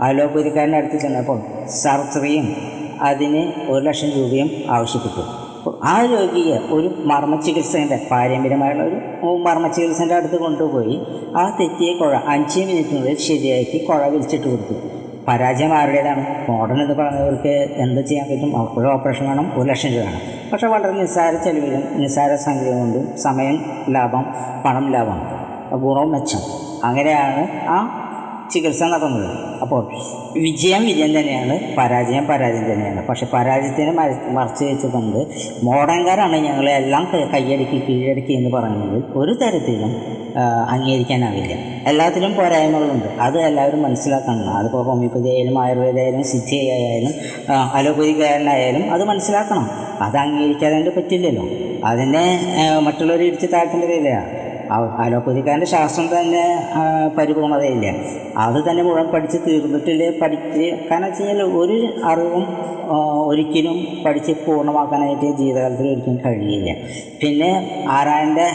അലോപ്പതിക്കാരന്റെ അടുത്ത് ചെന്നപ്പോൾ സർജറിയും അതിന് ഒരു ലക്ഷം രൂപയും ആവശ്യപ്പെട്ടു. ആ രോഗിയെ ഒരു മർമ്മ ചികിത്സേന്റെ പാരമ്പര്യമായുള്ള ഒരു മർമ്മ ചികിത്സേന്റെ അടുത്ത് കൊണ്ടുപോയി. ആ തെറ്റിയ കുഴ അഞ്ച് മിനിറ്റിനുള്ളിൽ ശരിയാക്കി കുഴ വിളിച്ചിട്ട് കൊടുത്തു. പരാജയം ആരുടേതാണ്? മോഡൺ എന്ന് പറഞ്ഞവർക്ക് എന്ത് ചെയ്യാൻ പറ്റും? അവർക്കൊരു ഓപ്പറേഷൻ വേണം ഒരു ലക്ഷം രൂപ വേണം. പക്ഷേ വളരെ നിസ്സാര ചെലവിലും നിസ്സാര സംഖ്യ കൊണ്ടും സമയം ലാഭം പണം ലാഭം ഗുണവും മെച്ചം. അങ്ങനെയാണ് ആ ചികിത്സ നടന്നത് അപ്പോൾ വിജയം വിജയം തന്നെയാണ് പരാജയം പരാജയം തന്നെയാണ്. പക്ഷെ പരാജയത്തിനെ മര- മറച്ചു വെച്ചുകൊണ്ട് മോഡേൺകാരാണ് ഞങ്ങളെ എല്ലാം കൈയടക്കി കീഴടക്കി എന്ന് പറയുന്നത്. ഒരു തരത്തിലും അംഗീകരിക്കാനാവില്ല. എല്ലാത്തിലും പോരായ്മകളുണ്ട്. അത് എല്ലാവരും മനസ്സിലാക്കണം. അതിപ്പോൾ ഹോമിയോപ്പതി ആയാലും ആയുർവേദ ആയാലും സിദ്ധി ആയാലും അത് മനസ്സിലാക്കണം. അത് അംഗീകരിക്കാതെ പറ്റില്ലല്ലോ. അതിനെ മറ്റുള്ളവർ ഇടിച്ച് താഴ്ത്തേണ്ടതില്ല അലോപ്പതിക്കാരന്റെ ശാസ്ത്രം തന്നെ പരിപൂർണതയില്ല. അത് തന്നെ മുഴുവൻ പഠിച്ച് തീർന്നിട്ടില്ല? പഠിച്ച് കാരണം വെച്ച് കഴിഞ്ഞാൽ ഒരു അറിവും ഒരിക്കലും പഠിച്ച് പൂർണമാക്കാനായിട്ട് ജീവിതകാലത്തിൽ ഒരിക്കലും കഴിയില്ല. പിന്നെ ആരാന്റെ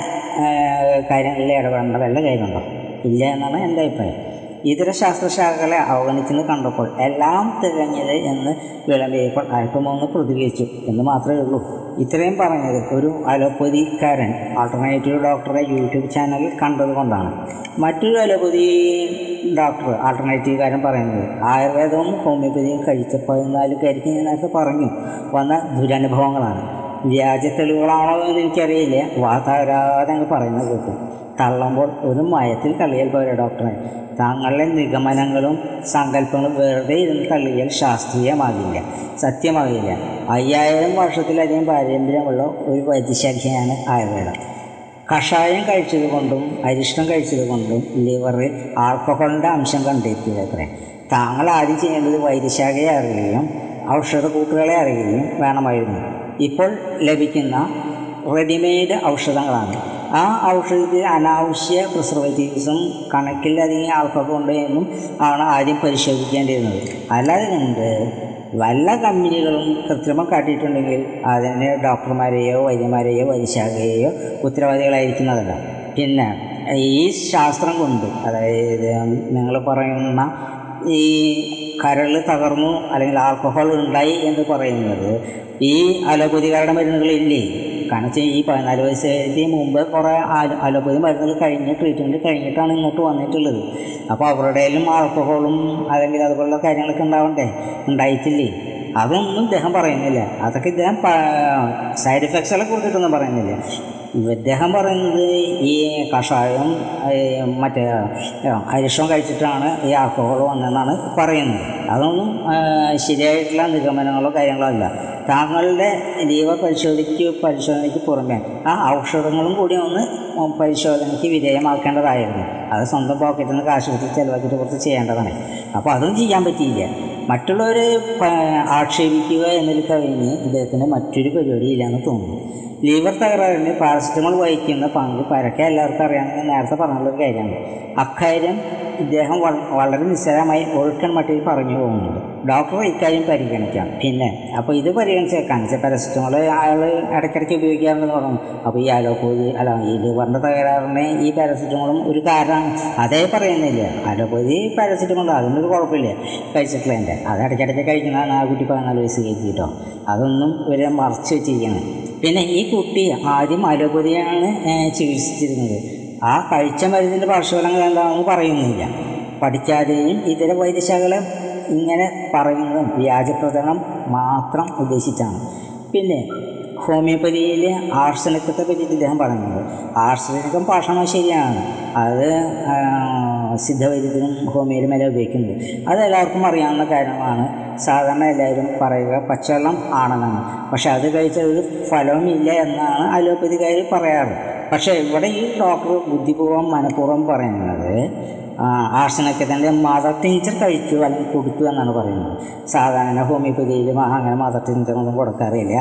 കാര്യങ്ങളിൽ ഇടപെടേണ്ട വല്ല കാര്യമുണ്ടോ ഇല്ല എന്നാണ് എന്റെ അഭിപ്രായം. ഇതര ശാസ്ത്രശാഖകളെ അവഗണിക്കുന്നത് കണ്ടപ്പോൾ എല്ലാം തികഞ്ഞത് എന്ന് വിളമ്പിയപ്പോൾ അല്പമൊന്ന് പ്രതികരിച്ചു എന്ന് മാത്രമേ ഉള്ളൂ. ഇത്രയും പറഞ്ഞത് ഒരു അലോപ്പതിക്കാരൻ. ആൾട്ടർനേറ്റീവ് ഡോക്ടറെ യൂട്യൂബ് ചാനലിൽ കണ്ടതുകൊണ്ടാണ് മറ്റൊരു അലോപ്പതി ഡോക്ടർ ആൾട്ടർനേറ്റീവ് കാരൻ പറയുന്നത് ആയുർവേദവും ഹോമിയോപ്പതിയും കഴിച്ച പതിനാല് പേർക്ക് ഞാൻ നേരത്തെ പറഞ്ഞു. വന്ന ദുരനുഭവങ്ങളാണ്. വ്യാജ തെളിവുകളാണോ എന്ന് എനിക്കറിയില്ല. വാർത്താരാതെ പറയുന്നത് കേട്ടു. തള്ളുമ്പോൾ ഒരു മയത്തിൽ തള്ളിയാൽ പോരെ ഡോക്ടറെ താങ്കളുടെ നിഗമനങ്ങളും സങ്കല്പങ്ങളും വെറുതെ ഇരുന്ന് തള്ളിയാൽ ശാസ്ത്രീയമാകില്ല. സത്യമാകില്ല. അയ്യായിരം വർഷത്തിലധികം പാരമ്പര്യമുള്ള ഒരു വൈദ്യശാഖയാണ് ആയുർവേദം. കഷായം കഴിച്ചത് കൊണ്ടും അരിഷ്ടം കഴിച്ചത് കൊണ്ടും ലിവറിൽ ആൽക്കഹോളിന്റെ അംശം കണ്ടെത്തിയത്രേ താങ്കൾ ആദ്യം ചെയ്യേണ്ടത് വൈദ്യശാഖയെ അറിയുകയും ഔഷധ കൂട്ടുകളെ അറിയുകയും വേണമായിരുന്നു. ഇപ്പോൾ ലഭിക്കുന്ന റെഡിമെയ്ഡ് ഔഷധങ്ങളാണ്. ആ ഔഷധത്തിൽ അനാവശ്യ പ്രിസർവേറ്റീവ്സും കണക്കിലധികം ആൾക്കാർക്ക് ഉണ്ട് എന്നും ആണ് ആദ്യം പരിശോധിക്കേണ്ടിയിരുന്നത്. അല്ലാതെ കണ്ട് വല്ല കമ്പനികളും കൃത്രിമം കാട്ടിയിട്ടുണ്ടെങ്കിൽ അതിന് ഡോക്ടർമാരെയോ വൈദ്യന്മാരെയോ വൈദ്യശാഖയെയോ ഉത്തരവാദികളായിരിക്കുന്നതല്ല പിന്നെ ഈ ശാസ്ത്രം കൊണ്ട് അതായത് നിങ്ങൾ പറയുന്ന ഈ കരൾ തകർന്നു അല്ലെങ്കിൽ ആൽക്കഹോൾ ഉണ്ടായി എന്ന് പറയുന്നത് ഈ അലോപ്പതിക്കാരുടെ മരുന്നുകളില്ലേ? കാരണം വെച്ചാൽ ഈ പതിനാല് വയസ്സേക്ക് മുമ്പ് കുറേ ആലോ അലോപ്പതി മരുന്നുകൾ കഴിഞ്ഞ് ട്രീറ്റ്മെന്റ് കഴിഞ്ഞിട്ടാണ് ഇങ്ങോട്ട് വന്നിട്ടുള്ളത്. അപ്പോൾ അവരുടെയിലും ആൾക്കഹോളും അല്ലെങ്കിൽ അതുപോലുള്ള കാര്യങ്ങളൊക്കെ ഉണ്ടാവണ്ടേ? ഉണ്ടായിട്ടില്ലേ? അതൊന്നും ഇദ്ദേഹം പറയുന്നില്ല. അതൊക്കെ ഇദ്ദേഹം സൈഡ് എഫക്ട്സുകളെ കുറിച്ചിട്ടൊന്നും പറയുന്നില്ല. ഇദ്ദേഹം പറയുന്നത് ഈ കഷായം മറ്റേ അരിഷ്ടം കഴിച്ചിട്ടാണ് ഈ ആൽക്കഹോൾ വന്നതെന്നാണ് പറയുന്നത്. അതൊന്നും ശരിയായിട്ടുള്ള നിഗമനങ്ങളോ കാര്യങ്ങളോ അല്ല. താങ്കളുടെ ജീവ പരിശോധിക്ക് പരിശോധനയ്ക്ക് പുറമെ ആ ഔഷധങ്ങളും കൂടി ഒന്ന് പരിശോധനയ്ക്ക് വിധേയമാക്കേണ്ടതായിരുന്നു. അത് സ്വന്തം പോക്കറ്റിൽ നിന്ന് കാശ് കൊടുത്ത് ചിലവാക്കിയിട്ട് കുറച്ച് ചെയ്യേണ്ടതാണ്. അപ്പോൾ അതും ചെയ്യാൻ പറ്റിയില്ല. മറ്റുള്ളവരെ ആക്ഷേപിക്കുക എന്നതിൽ കവിഞ്ഞ് ഇദ്ദേഹത്തിന് മറ്റൊരു പരിപാടി ഇല്ലയെന്ന് തോന്നുന്നു. ലിവർ തകരാറിന് പാരസെറ്റമോൾ വഹിക്കുന്ന പങ്ക് പരക്കെ എല്ലാവർക്കും അറിയാമെന്ന് നേരത്തെ പറഞ്ഞുള്ളൊരു കാര്യമാണ്. അക്കാര്യം ഇദ്ദേഹം വളരെ നിസ്സാരമായി ഒഴുക്കൻ മട്ടിൽ പറഞ്ഞു പോകുന്നുണ്ട്. ഡോക്ടർ ഇക്കാര്യം പരിഗണിക്കാം. പിന്നെ അപ്പോൾ ഇത് പരിഗണിച്ചേക്കാൻ വെച്ചാൽ പാരസെറ്റമോൾ അയാൾ ഇടയ്ക്കിടയ്ക്ക് ഉപയോഗിക്കാറുണ്ടെന്ന് പറഞ്ഞു. അപ്പോൾ ഈ അലോപ്പതി അല്ല ഈ ലിവറിന്റെ തകരാറിന് ഈ പാരസെറ്റമോളും ഒരു കാരണമാണ്. അതേ പറയുന്നില്ല. അലോപ്പതി പാരസെറ്റമോൾ അതിനൊരു കുഴപ്പമില്ല. കഴിച്ചിട്ടില്ല എന്റെ അത് ഇടയ്ക്കിടയ്ക്ക് കഴിക്കുന്നതാണ് ആ കുട്ടി പതിനാല് വയസ്സ് കയറ്റിട്ടോ അതൊന്നും ഇവരെ മറച്ചു വെച്ചിരിക്കുന്നത് പിന്നെ ഈ കുട്ടി ആദ്യം അലോപ്പതിയാണ് ഏഹ്, ചികിത്സിച്ചിരുന്നത്. ആ കഴിച്ച മരുന്നിന്റെ പാർശ്വഫലങ്ങൾ എന്താണെന്ന് പറയുന്നില്ല. പഠിക്കാതെയും ഇതര വൈദ്യശാഖകളെ ഇങ്ങനെ പറയുന്നതും വ്യാജപ്രചരണം മാത്രം ഉദ്ദേശിച്ചാണ്. പിന്നെ ഹോമിയോപ്പതിയിൽ ആർസനിക്കത്തെ പറ്റിയിട്ട് ഇദ്ദേഹം പറയുന്നത് ആർസനിക്കം പാഷണം ശരിയാണ്. അത് സിദ്ധവൈദ്യത്തിനും ഹോമിയോയിലും എല്ലാം ഉപയോഗിക്കുന്നത് അത് എല്ലാവർക്കും അറിയാവുന്ന കാര്യമാണ്. സാധാരണ എല്ലാവരും പറയുക പച്ചവെള്ളം ആണെന്നാണ്. പക്ഷെ അത് കഴിച്ചാൽ ഒരു ഫലവുമില്ല എന്നാണ് അലോപ്പതിക്കാർ പറയാറ്. പക്ഷേ ഇവിടെ ഈ ഡോക്ടർ ബുദ്ധിപൂർവം മനഃപൂർവം പറയുന്നത് ആർസനൊക്കെ തന്നെ മദർ ടീച്ചർ കഴിച്ചു അല്ലെങ്കിൽ കൊടുത്തു എന്നാണ് പറയുന്നത്. സാധാരണ ഹോമിയോപ്പതിയിൽ അങ്ങനെ മദർ ടീച്ചറൊന്നും കൊടുക്കാറില്ല.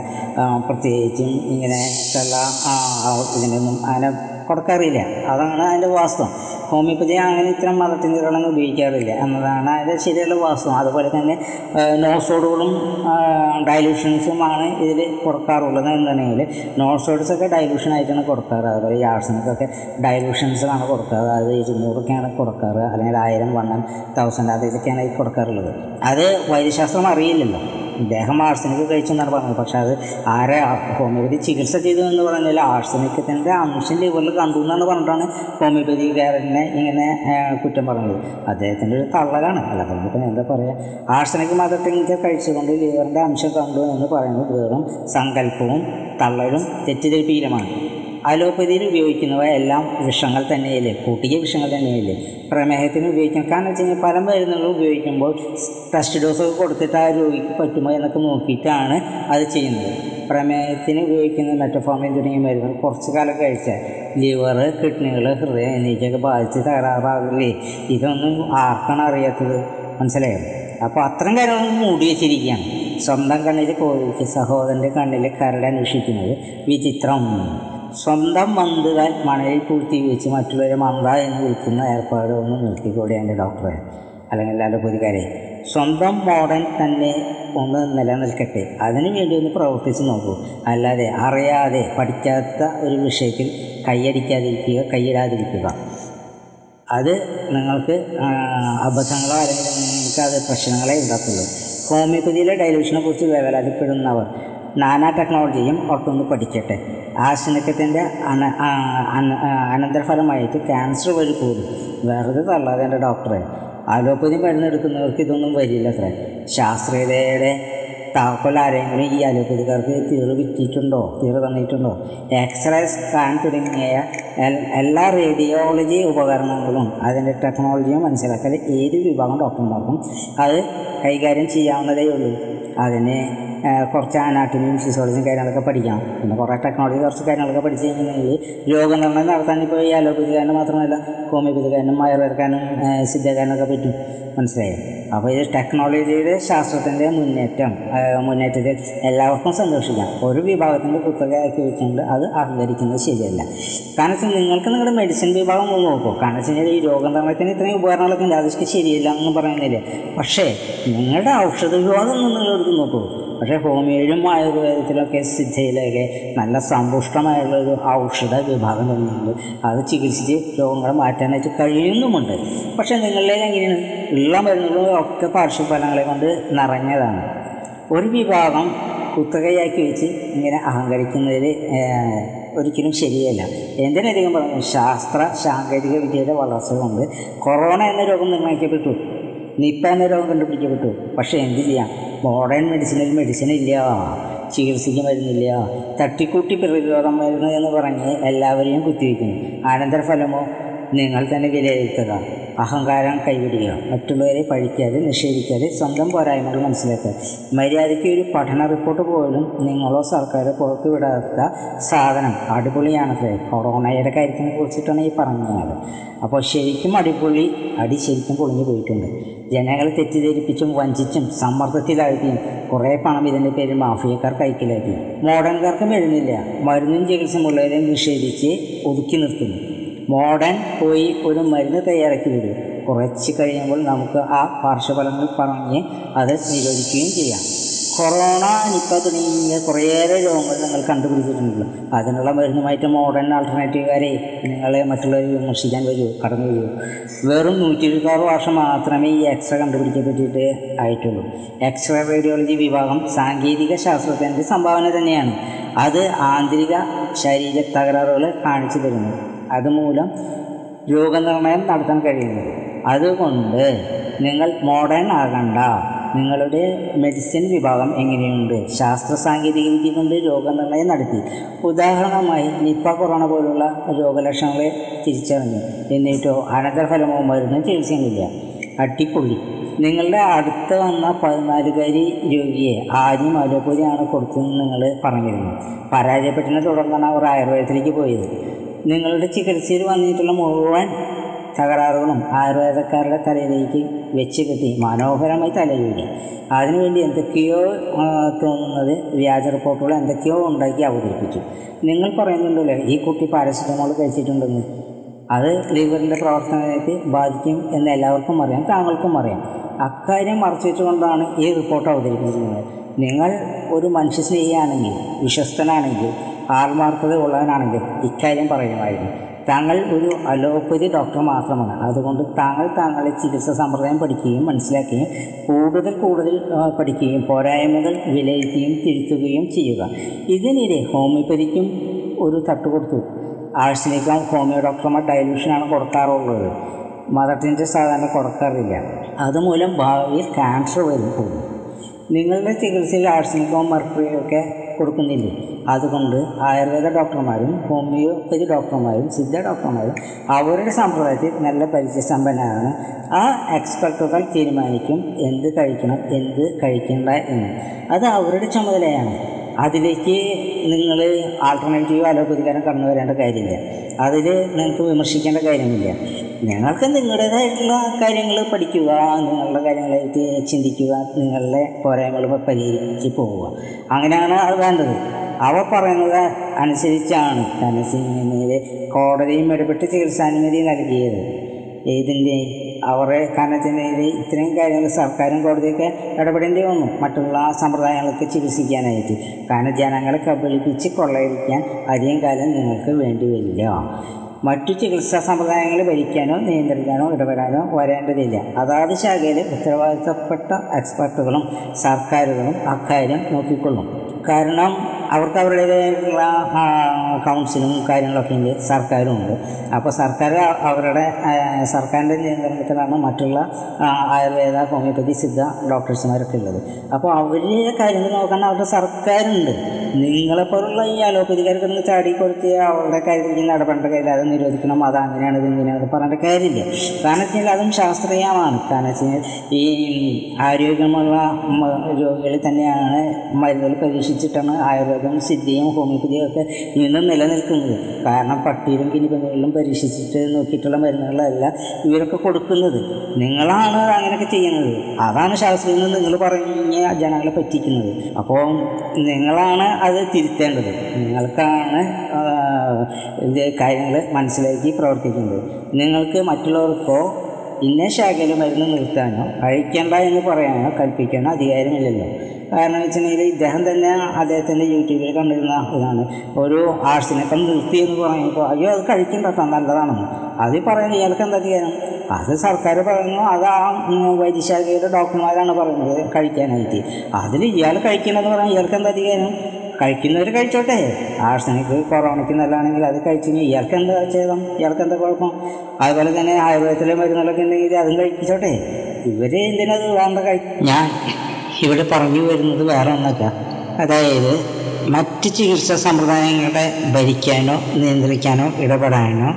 പ്രത്യേകിച്ചും ഇങ്ങനെ ഇതിനൊന്നും അങ്ങനെ കൊടുക്കാറില്ല. അതാണ് അതിന്റെ വാസ്തവം. ഹോമിയോപ്പതി അങ്ങനെ ഇത്തരം മദർ ടീച്ചറുകളൊന്നും ഉപയോഗിക്കാറില്ല. എന്നതാണ് അതിന്റെ ശരിയുള്ള വാസ്തവം. അതുപോലെ തന്നെ നോസോഡുകളും ഡൈലൂഷൻസുമാണ് ഇതിൽ കൊടുക്കാറുള്ളത് എന്നുണ്ടെങ്കിൽ നോസോഡ്സൊക്കെ ഡൈലൂഷൻ ആയിട്ടാണ് കൊടുക്കാറ്. അതുപോലെ ഈ ആർസനക്കൊക്കെ കൊടുക്കുക കൊടുക്കാറ്. അത് ഇരുന്നൂറൊക്കെയാണ് കൊടുക്കാറ്. അല്ലെങ്കിൽ ആയിരം വണ്ണം തൗസൻഡ് അതിലൊക്കെയാണ് കൊടുക്കാറുള്ളത്. അത് വൈദ്യശാസ്ത്രം അറിയില്ലല്ലോ. ഇദ്ദേഹം ആർസനിക്ക് കഴിച്ചെന്നാണ് പറഞ്ഞത്. പക്ഷെ അത് ആരെ ഹോമിയോപ്പതി ചികിത്സ ചെയ്തു എന്ന് പറഞ്ഞാൽ ആർസനിക്കത്തിന്റെ അംശം ലിവറിൽ കണ്ടു എന്നാണ് പറഞ്ഞിട്ടാണ് ഹോമിയോപ്പതി ഹോമിയോപ്പതിക്കാരനെ ഇങ്ങനെ കുറ്റം പറഞ്ഞത്. അദ്ദേഹത്തിന്റെ ഒരു തള്ളലാണ്. അല്ലാതെ നമുക്ക് എന്താ പറയുക ആർസനിക് മദർ കഴിച്ചുകൊണ്ട് ലിവറിന്റെ അംശം കണ്ടു എന്ന് പറയുന്നത് വെറും സങ്കല്പവും തള്ളലും തെറ്റിദ്ധരിപ്പിക്കലുമാണ് അലോപ്പതിയിൽ ഉപയോഗിക്കുന്നവ എല്ലാം വിഷങ്ങൾ തന്നെയല്ലേ? കൂട്ടിയ വിഷങ്ങൾ തന്നെയല്ലേ? പ്രമേഹത്തിന് ഉപയോഗിക്കാം കാരണം വെച്ച് കഴിഞ്ഞാൽ പല മരുന്നുകൾ ഉപയോഗിക്കുമ്പോൾ ടെസ്റ്റ് ഡോസൊക്കെ കൊടുത്തിട്ട് ആ രോഗിക്ക് പറ്റുമോ എന്നൊക്കെ നോക്കിയിട്ടാണ് അത് ചെയ്യുന്നത്. പ്രമേഹത്തിന് ഉപയോഗിക്കുന്ന മെറ്റഫോമിൻ തുടങ്ങിയ മരുന്നുകൾ കുറച്ച് കാലം കഴിച്ചാൽ ലിവർ കിഡ്നികൾ ഹൃദയം എന്നിവയ്ക്കൊക്കെ ബാധിച്ച് തകരാറാകില്ലേ ഇതൊന്നും ആർക്കാണ് അറിയാത്തത്? മനസ്സിലായോ? അപ്പോൾ അത്തരം കാര്യങ്ങൾ മൂടി വെച്ചിരിക്കുകയാണ്. സ്വന്തം കണ്ണിൽ കോഴിക്ക് സഹോദരന്റെ കണ്ണിൽ കരട് അന്വേഷിക്കുന്നത് വിചിത്രം. സ്വന്തം മന്തുകാൽ മണലിൽ പൂഴ്ത്തി വെച്ച് മറ്റുള്ളവരെ മന്ത എന്ന് വിളിക്കുന്ന ഏർപ്പാട് ഒന്ന് നിർത്തിക്കൂടെ എന്റെ ഡോക്ടറെ അല്ലെങ്കിൽ അലോപതിക്കാരെ സ്വന്തം മോഡൽ തന്നെ ഒന്ന് നിലനിൽക്കട്ടെ. അതിനു വേണ്ടി ഒന്ന് പ്രവർത്തിച്ച് നോക്കൂ. അല്ലാതെ അറിയാതെ പഠിക്കാത്ത ഒരു വിഷയത്തിൽ കൈയടിക്കാതിരിക്കുക കൈയിടാതിരിക്കുക. അത് നിങ്ങൾക്ക് അബദ്ധങ്ങളോ അല്ലെങ്കിൽ നിങ്ങൾക്ക് അത് പ്രശ്നങ്ങളെ ഉണ്ടാക്കുള്ളൂ. ഹോമിയോപ്പതിയിലെ ഡൈലൂഷനെ കുറിച്ച് വേവലാതിപ്പെടുന്നവർ നാനാ ടെക്നോളജിയും ഒക്കെ ഒന്ന് പഠിക്കട്ടെ. ആശനക്കത്തിന്റെ അന അനന്തരഫലമായിട്ട് ക്യാൻസർ വഴി കൂടും വെറുതെ തള്ളാതെ ഡോക്ടറെ അലോപ്പതി മരുന്നെടുക്കുന്നവർക്ക് ഇതൊന്നും വരില്ല അത്ര ശാസ്ത്രീയതയുടെ താക്കോൽ ആരെങ്കിലും ഈ അലോപ്പതിക്കാർക്ക് തീറ് വിറ്റിട്ടുണ്ടോ? തീറ് തന്നിട്ടുണ്ടോ? എക്സ്റേ സ്കാൻ തുടങ്ങിയ എല്ലാ റേഡിയോളജി ഉപകരണങ്ങളും അതിന്റെ ടെക്നോളജിയും മനസ്സിലാക്കൽ ഏത് വിഭാഗം ഡോക്ടർമാർക്കും അത് കൈകാര്യം ചെയ്യാവുന്നതേ ഉള്ളൂ. അതിന് കുറച്ച് അനാട്ടമിയും ഫിസിയോളജിയും കാര്യങ്ങളൊക്കെ പഠിക്കണം പിന്നെ കുറേ ടെക്നോളജി കുറച്ച് കാര്യങ്ങളൊക്കെ പഠിച്ചു കഴിഞ്ഞിട്ടുണ്ടെങ്കിൽ രോഗനിർണയം നടത്താൻ ഇപ്പോൾ ഈ അലോപ്പതിക്കാരന് മാത്രമല്ല ഹോമിയോപ്പതിക്കാരനും ആയുർവേദക്കാരനും സിദ്ധക്കാരനൊക്കെ പറ്റും. മനസ്സിലായോ? അപ്പോൾ ഇത് ടെക്നോളജിയുടെ ശാസ്ത്രത്തിന്റെ മുന്നേറ്റം മുന്നേറ്റത്തിൽ എല്ലാവർക്കും സന്തോഷിക്കാം ഒരു വിഭാഗത്തിന്റെ കുത്തകയാക്കി വെച്ചുകൊണ്ട് അത് അഹങ്കരിക്കുന്നത് ശരിയല്ല. കാരണം വെച്ചാൽ നിങ്ങൾക്ക് നിങ്ങളുടെ മെഡിസിൻ വിഭാഗം ഒന്ന് നോക്കൂ. കാരണം വെച്ച് കഴിഞ്ഞാൽ ഈ രോഗനിർണയത്തിന് ഇത്രയും ഉപകരണങ്ങളൊക്കെ ഉണ്ട്. അതൊക്കെ ശരിയല്ല എന്ന് പറയുന്നില്ല. പക്ഷേ നിങ്ങളുടെ ഔഷധ വിഭാഗം ഒന്ന് നിങ്ങൾ എടുത്ത് നോക്കൂ. പക്ഷേ ഹോമിയോയിലും ആയുർവേദത്തിലൊക്കെ സിദ്ധയിലൊക്കെ നല്ല സമ്പുഷ്ടമായുള്ള ഒരു ഔഷധ വിഭാഗം തന്നെയുണ്ട്. അത് ചികിത്സിച്ച് രോഗങ്ങളെ മാറ്റാനായിട്ട് കഴിയുന്നുമുണ്ട്. പക്ഷേ നിങ്ങളുടെ എങ്ങനെയാണ്? ഉള്ള മരുന്നുകളും ഒക്കെ പാർശ്വഫലങ്ങളെ കൊണ്ട് നിറഞ്ഞതാണ്. ഒരു വിഭാഗം കുത്തകയാക്കി വെച്ച് ഇങ്ങനെ അഹങ്കരിക്കുന്നതിൽ ഒരിക്കലും ശരിയല്ല. എന്തിനധികം പറഞ്ഞു? ശാസ്ത്ര സാങ്കേതിക വിദ്യയുടെ വളർച്ച കൊണ്ട് കൊറോണ എന്ന രോഗം നിർണയിക്കപ്പെട്ടു നിപ്പ എന്ന രോഗം കണ്ടുപിടിക്കപ്പെട്ടു. പക്ഷേ എന്ത് ചെയ്യാം? മോഡേൺ മെഡിസിനിൽ മെഡിസിൻ ഇല്ല. ചികിത്സയ്ക്ക് മരുന്നില്ല. തട്ടിക്കൂട്ടി പ്രതിരോധം മരുന്ന് എന്ന് പറഞ്ഞ് എല്ലാവരെയും കുത്തിവെക്കുന്നു. അനന്തരഫലമോ? നിങ്ങൾ തന്നെ വിലയിരുത്തുക. അഹങ്കാരം കൈവിടുക. മറ്റുള്ളവരെ പഴിക്കാതെ നിഷേധിക്കാതെ സ്വന്തം പോരായ്മകൾ മനസ്സിലാക്കുക. മര്യാദയ്ക്ക് ഒരു പഠന റിപ്പോർട്ട് പോലും നിങ്ങളോ സർക്കാരോ പുറത്തുവിടാത്ത സാധനം. അടിപൊളിയാണത്രേ. കൊറോണയുടെ കാര്യത്തിനെ കുറിച്ചിട്ടാണ് ഈ പറഞ്ഞത്. അപ്പോൾ ശരിക്കും അടിപൊളി അടി ശരിക്കും പൊളിഞ്ഞു പോയിട്ടുണ്ട്. ജനങ്ങളെ തെറ്റിദ്ധരിപ്പിച്ചും വഞ്ചിച്ചും സമ്മർദ്ദത്തിലാഴ്ത്തിയും കുറേ പണം ഇതിന്റെ പേരിൽ മാഫിയക്കാർ കൈക്കലാക്കി. മോഡേൺകാർക്കും എഴുന്നില്ല. മരുന്നും ചികിത്സയും ഉള്ളവരെയും നിഷേധിച്ച് ഒതുക്കി നിർത്തുന്നു. മോഡേൺ പോയി ഒരു മരുന്ന് തയ്യാറാക്കി വരും കുറച്ച് കഴിയുമ്പോൾ നമുക്ക് ആ പാർശ്വഫലങ്ങൾ പറഞ്ഞ് അത് നിരോധിക്കുകയും ചെയ്യാം. കൊറോണ നിപ്പ തുടങ്ങിയ കുറേയേറെ രോഗങ്ങൾ നിങ്ങൾ കണ്ടുപിടിച്ചിട്ടുണ്ടല്ലോ. അതിനുള്ള മരുന്നുമായിട്ട് മോഡേൺ ആൾട്ടർനേറ്റീവുകാരെ നിങ്ങളെ മറ്റുള്ളവരെ വിമർശിക്കാൻ വരൂ കടന്നു വരൂ. വെറും നൂറ്റി ഇരുപത്താറ് വർഷം മാത്രമേ ഈ എക്സ്റേ കണ്ടുപിടിക്കപ്പെട്ടിട്ട് ആയിട്ടുള്ളൂ. എക്സ്റേ റേഡിയോളജി വിഭാഗം സാങ്കേതിക ശാസ്ത്രത്തിന്റെ സംഭാവന തന്നെയാണ്. അത് ആന്തരിക ശരീര തകരാറുകൾ കാണിച്ചു തരുന്നു. അതുമൂലം രോഗനിർണയം നടത്താൻ കഴിയുന്നത് അതുകൊണ്ട് നിങ്ങൾ മോഡേൺ ആകണ്ട. നിങ്ങളുടെ മെഡിസിൻ വിഭാഗം എങ്ങനെയുണ്ട്? ശാസ്ത്ര സാങ്കേതിക വിദ്യ കൊണ്ട് രോഗനിർണയം നടത്തി. ഉദാഹരണമായി നിപ്പ കൊറോണ പോലുള്ള രോഗലക്ഷണങ്ങളെ തിരിച്ചറിഞ്ഞു. എന്നിട്ടോ അനന്തരഫലമോ മരുന്ന് ചികിത്സയില്ല അട്ടിപ്പൊള്ളി നിങ്ങളുടെ അടുത്ത് വന്ന പതിനാലുകാരി രോഗിയെ ആദ്യം അലോപ്പതിയാണ് കൊടുത്തതെന്ന് നിങ്ങൾ പറഞ്ഞിരുന്നു. പരാജയപ്പെട്ടതിനെ തുടർന്നാണ് അവർ ആയുർവേദത്തിലേക്ക് പോയത്. നിങ്ങളുടെ ചികിത്സയിൽ വന്നിട്ടുള്ള മുഴുവൻ തകരാറുകളും ആയുർവേദക്കാരുടെ തലയിലേക്ക് വെച്ച് കെട്ടി മനോഹരമായി തലയൂരി. അതിനുവേണ്ടി എന്തൊക്കെയോ തോന്നുന്നത് വ്യാജ റിപ്പോർട്ടുകൾ എന്തൊക്കെയോ ഉണ്ടാക്കി അവതരിപ്പിച്ചു. നിങ്ങൾ പറയുന്നുണ്ടല്ലോ ഈ കുട്ടി പാരസെറ്റമോൾ കഴിച്ചിട്ടുണ്ടെന്ന്. അത് ലിവറിന്റെ പ്രവർത്തനത്തെ ബാധിക്കും എന്ന് എല്ലാവർക്കും അറിയാം താങ്കൾക്കും അറിയാം. അക്കാര്യം മറച്ചു വെച്ചുകൊണ്ടാണ് ഈ റിപ്പോർട്ട് അവതരിപ്പിച്ചിരിക്കുന്നത്. നിങ്ങൾ ഒരു മനുഷ്യ സ്നേഹിയാണെങ്കിൽ വിശ്വസ്തനാണെങ്കിൽ ആത്മാർത്ഥത ഉള്ളവനാണെങ്കിൽ ഇക്കാര്യം പറയുമായിരുന്നു. താങ്കൾ ഒരു അലോപ്പതി ഡോക്ടർ മാത്രമാണ്. അതുകൊണ്ട് താങ്കൾ താങ്കളുടെ ചികിത്സാ സമ്പ്രദായം പഠിക്കുകയും മനസ്സിലാക്കുകയും കൂടുതൽ കൂടുതൽ പഠിക്കുകയും പോരായ്മകൾ വിലയിരുത്തുകയും തിരുത്തുകയും ചെയ്യുക. ഇതിനിടെ ഹോമിയോപ്പതിക്കും ഒരു തട്ട് കൊടുത്തു. ആഴ്ചയിലേക്കും ഹോമിയോ ഡോക്ടർമാർ ഡയലൂഷനാണ് കൊടുക്കാറുള്ളത്. മദർ സാധാരണ കൊടുക്കാറില്ല. അതുമൂലം ഭാവിയിൽ ക്യാൻസർ വരും. പോകും നിങ്ങളുടെ ചികിത്സയിൽ ആഴ്സനിക്കവും മെർക്കുറിയും ഒക്കെ കൊടുക്കുന്നില്ലേ? അതുകൊണ്ട് ആയുർവേദ ഡോക്ടർമാരും ഹോമിയോപ്പതി ഡോക്ടർമാരും സിദ്ധ ഡോക്ടർമാരും അവരുടെ സമ്പ്രദായത്തിൽ നല്ല പരിചയസമ്പന്നരാണ്. ആ എക്സ്പെർട്ടുകൾ തീരുമാനിക്കും എന്ത് കഴിക്കണം എന്ത് കഴിക്കേണ്ട എന്ന്. അത് അവരുടെ ചുമതലയാണ്. അതിലേക്ക് നിങ്ങൾ ആൾട്ടർനേറ്റീവ് അലോപ്പതിക്കാരൻ കടന്നു വരേണ്ട കാര്യമില്ല. അതിൽ നിങ്ങൾക്ക് വിമർശിക്കേണ്ട കാര്യമില്ല. നിങ്ങൾക്ക് നിങ്ങളുടേതായിട്ടുള്ള കാര്യങ്ങൾ പഠിക്കുക നിങ്ങളുടെ കാര്യങ്ങളായിട്ട് ചിന്തിക്കുക നിങ്ങളുടെ പോരായ്മകൾ പരിഹരിച്ച് പോവുക. അങ്ങനെയാണ് അത് വേണ്ടത്. അവ പറയുന്നത് അനുസരിച്ചാണ് ധനസിംഗിനെ കോടതിയും ഇടപെട്ട് ചികിത്സാനുമതി നൽകിയത്. ഇതിന്റെ അവരെ കാരണത്തിനെതിരെ ഇത്രയും കാര്യങ്ങൾ സർക്കാരും കോടതിയൊക്കെ ഇടപെടേണ്ടി വന്നു. മറ്റുള്ള സമ്പ്രദായങ്ങൾക്ക് ചികിത്സിക്കാനായിട്ട്. കാരണം ജനങ്ങളെ കബളിപ്പിച്ച് കൊള്ളയിരിക്കാൻ അധികം കാലം നിങ്ങൾക്ക് വേണ്ടി വരില്ല മറ്റു ചികിത്സാ സമ്പ്രദായങ്ങൾ ഭരിക്കാനോ നിയന്ത്രിക്കാനോ ഇടപെടാനോ വരേണ്ടതില്ല. അതാത് ശാഖയിലെ ഉത്തരവാദിത്തപ്പെട്ട എക്സ്പെർട്ടുകളും സർക്കാരുകളും അക്കാര്യം നോക്കിക്കൊള്ളും. കാരണം അവർക്ക് അവരുടേതായിട്ടുള്ള കൗൺസിലും കാര്യങ്ങളൊക്കെ ഉണ്ട് സർക്കാരും ഉണ്ട്. അപ്പോൾ സർക്കാർ അവരുടെ സർക്കാരിന്റെ നിയന്ത്രണത്തിലാണ് മറ്റുള്ള ആയുർവേദ ഹോമിയോപ്പതി സിദ്ധ ഡോക്ടേഴ്സുമാരൊക്കെ ഉള്ളത്. അപ്പോൾ അവരുടെ കാര്യങ്ങൾ നോക്കാൻ അവരുടെ സർക്കാരുണ്ട്. നിങ്ങളെപ്പോലുള്ള ഈ അലോപ്പതിക്കാർക്ക് ചാടി കൊടുത്ത് അവരുടെ കാര്യത്തിൽ ഇടപെടേണ്ട കാര്യമില്ല അത് നിരോധിക്കണം അത് അങ്ങനെയാണ് ഇത് ഇങ്ങനെയാണ് പറയേണ്ട കാര്യമില്ല. കാരണം വെച്ചാൽ അതും ശാസ്ത്രീയമാണ്. കാരണം വെച്ചാൽ ഈ ആരോഗ്യമുള്ള രോഗികളിൽ തന്നെയാണ് മരുന്നുകൾ പരീക്ഷിച്ചിട്ടാണ് ആയുർവേദം സിദ്ധിയും ഹോമിയോപ്പതിയും ഒക്കെ ഇന്നും നിലനിൽക്കുന്നത്. കാരണം പട്ടിയിലും കിനിപ്പനികളിലും പരീക്ഷിച്ചിട്ട് നോക്കിയിട്ടുള്ള മരുന്നുകളല്ല ഇവരൊക്കെ കൊടുക്കുന്നത്. നിങ്ങളാണ് അങ്ങനെയൊക്കെ ചെയ്യുന്നത്. അതാണ് ശാസ്ത്രീയം എന്ന് നിങ്ങൾ പറഞ്ഞ ജനങ്ങളെ പറ്റിക്കുന്നത്. അപ്പോൾ നിങ്ങളാണ് അത് തിരുത്തേണ്ടത്. നിങ്ങൾക്കാണ് കാര്യങ്ങൾ മനസ്സിലാക്കി പ്രവർത്തിക്കുന്നത്. നിങ്ങൾക്ക് മറ്റുള്ളവർക്കോ ഇന്ന ശാഖയിൽ മരുന്ന് നിർത്താനോ അഴിക്കണ്ട എന്ന് പറയാനോ കൽപ്പിക്കാനോ അധികാരമില്ലല്ലോ. കാരണം വെച്ചിട്ടുണ്ടെങ്കിൽ ഇദ്ദേഹം തന്നെ അദ്ദേഹത്തിന്റെ യൂട്യൂബിൽ കണ്ടിരുന്ന ഇതാണ്. ഒരു ആർട്സിനൊക്കെ നിർത്തി എന്ന് പറയുമ്പോൾ അയ്യോ അത് കഴിക്കണ്ട നല്ലതാണെന്ന്. അത് പറയുന്നത് ഇയാൾക്ക് എന്താ അധികാരം? അത് സർക്കാർ പറയുന്നു അത് ആ വൈദ്യശാഖയുടെ ഡോക്ടർമാരാണ് പറയുന്നത് കഴിക്കാനായിട്ട്. അതിൽ ഇയാൾ കഴിക്കണമെന്ന് പറഞ്ഞാൽ ഇയാൾക്ക് എന്താ കഴിക്കുന്നവർ കഴിച്ചോട്ടെ. ആർസനിക്ക് കൊറോണയ്ക്ക് നല്ലതാണെങ്കിൽ അത് കഴിച്ചു കഴിഞ്ഞാൽ ഇയാൾക്ക് എന്താ ചെയ്തോ ഇയാൾക്ക് എന്താ കുഴപ്പം? അതുപോലെ തന്നെ ആയുർവേദത്തിലെ മരുന്നുകളൊക്കെ ഉണ്ടെങ്കിൽ അതും കഴിച്ചോട്ടെ ഇവർ എന്തിനത് വേണ്ട കഴി? ഞാൻ ഇവിടെ പറഞ്ഞു വരുന്നത് വേറെ ഒന്നൊക്കെ അതായത് മറ്റ് ചികിത്സാ സമ്പ്രദായങ്ങളെ ഭരിക്കാനോ നിയന്ത്രിക്കാനോ ഇടപെടാനോ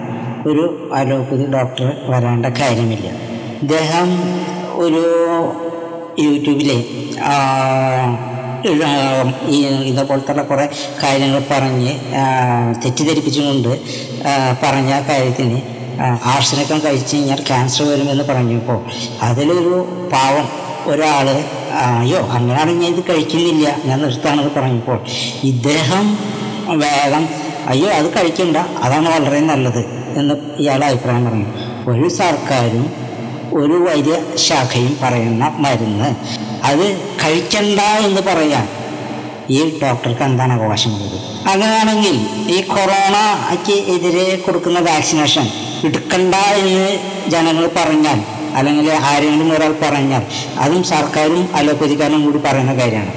ഒരു അലോപ്പതി ഡോക്ടർ വരേണ്ട കാര്യമില്ല. ഇദ്ദേഹം ഒരു യൂട്യൂബിലെ ആ, തന്നെ കുറേ കാര്യങ്ങൾ പറഞ്ഞ് തെറ്റിദ്ധരിപ്പിച്ചുകൊണ്ട് പറഞ്ഞ കാര്യത്തിന് ആർസനിക്കം കഴിച്ച് കഴിഞ്ഞാൽ ക്യാൻസർ വരുമെന്ന് പറഞ്ഞപ്പോൾ അതിലൊരു പാവം ഒരാൾ അയ്യോ അങ്ങനെയാണെങ്കിൽ ഇത് കഴിക്കുന്നില്ല ഞാൻ നിർത്താണെന്ന് പറഞ്ഞപ്പോൾ ഇദ്ദേഹം വേഗം അയ്യോ അത് കഴിക്കണ്ട അതാണ് വളരെ നല്ലത് എന്ന് ഇയാൾ അഭിപ്രായം പറഞ്ഞു. ഒരു സർക്കാരും ഒരു വൈദ്യ ശാഖയും പറയുന്ന മരുന്ന്. അത് കഴിക്കണ്ട എന്ന് പറയാൻ ഈ ഡോക്ടർക്ക് എന്താണ് അവകാശമുള്ളത് അങ്ങനെയാണെങ്കിൽ ഈ കൊറോണയ്ക്ക് എതിരെ കൊടുക്കുന്ന വാക്സിനേഷൻ എടുക്കണ്ട എന്ന് ജനങ്ങൾ പറഞ്ഞാൽ അല്ലെങ്കിൽ ആരെങ്കിലും ഒരാൾ പറഞ്ഞാൽ അതും സർക്കാരും അലോപ്പതിക്കാരും കൂടി പറയുന്ന കാര്യമാണ്.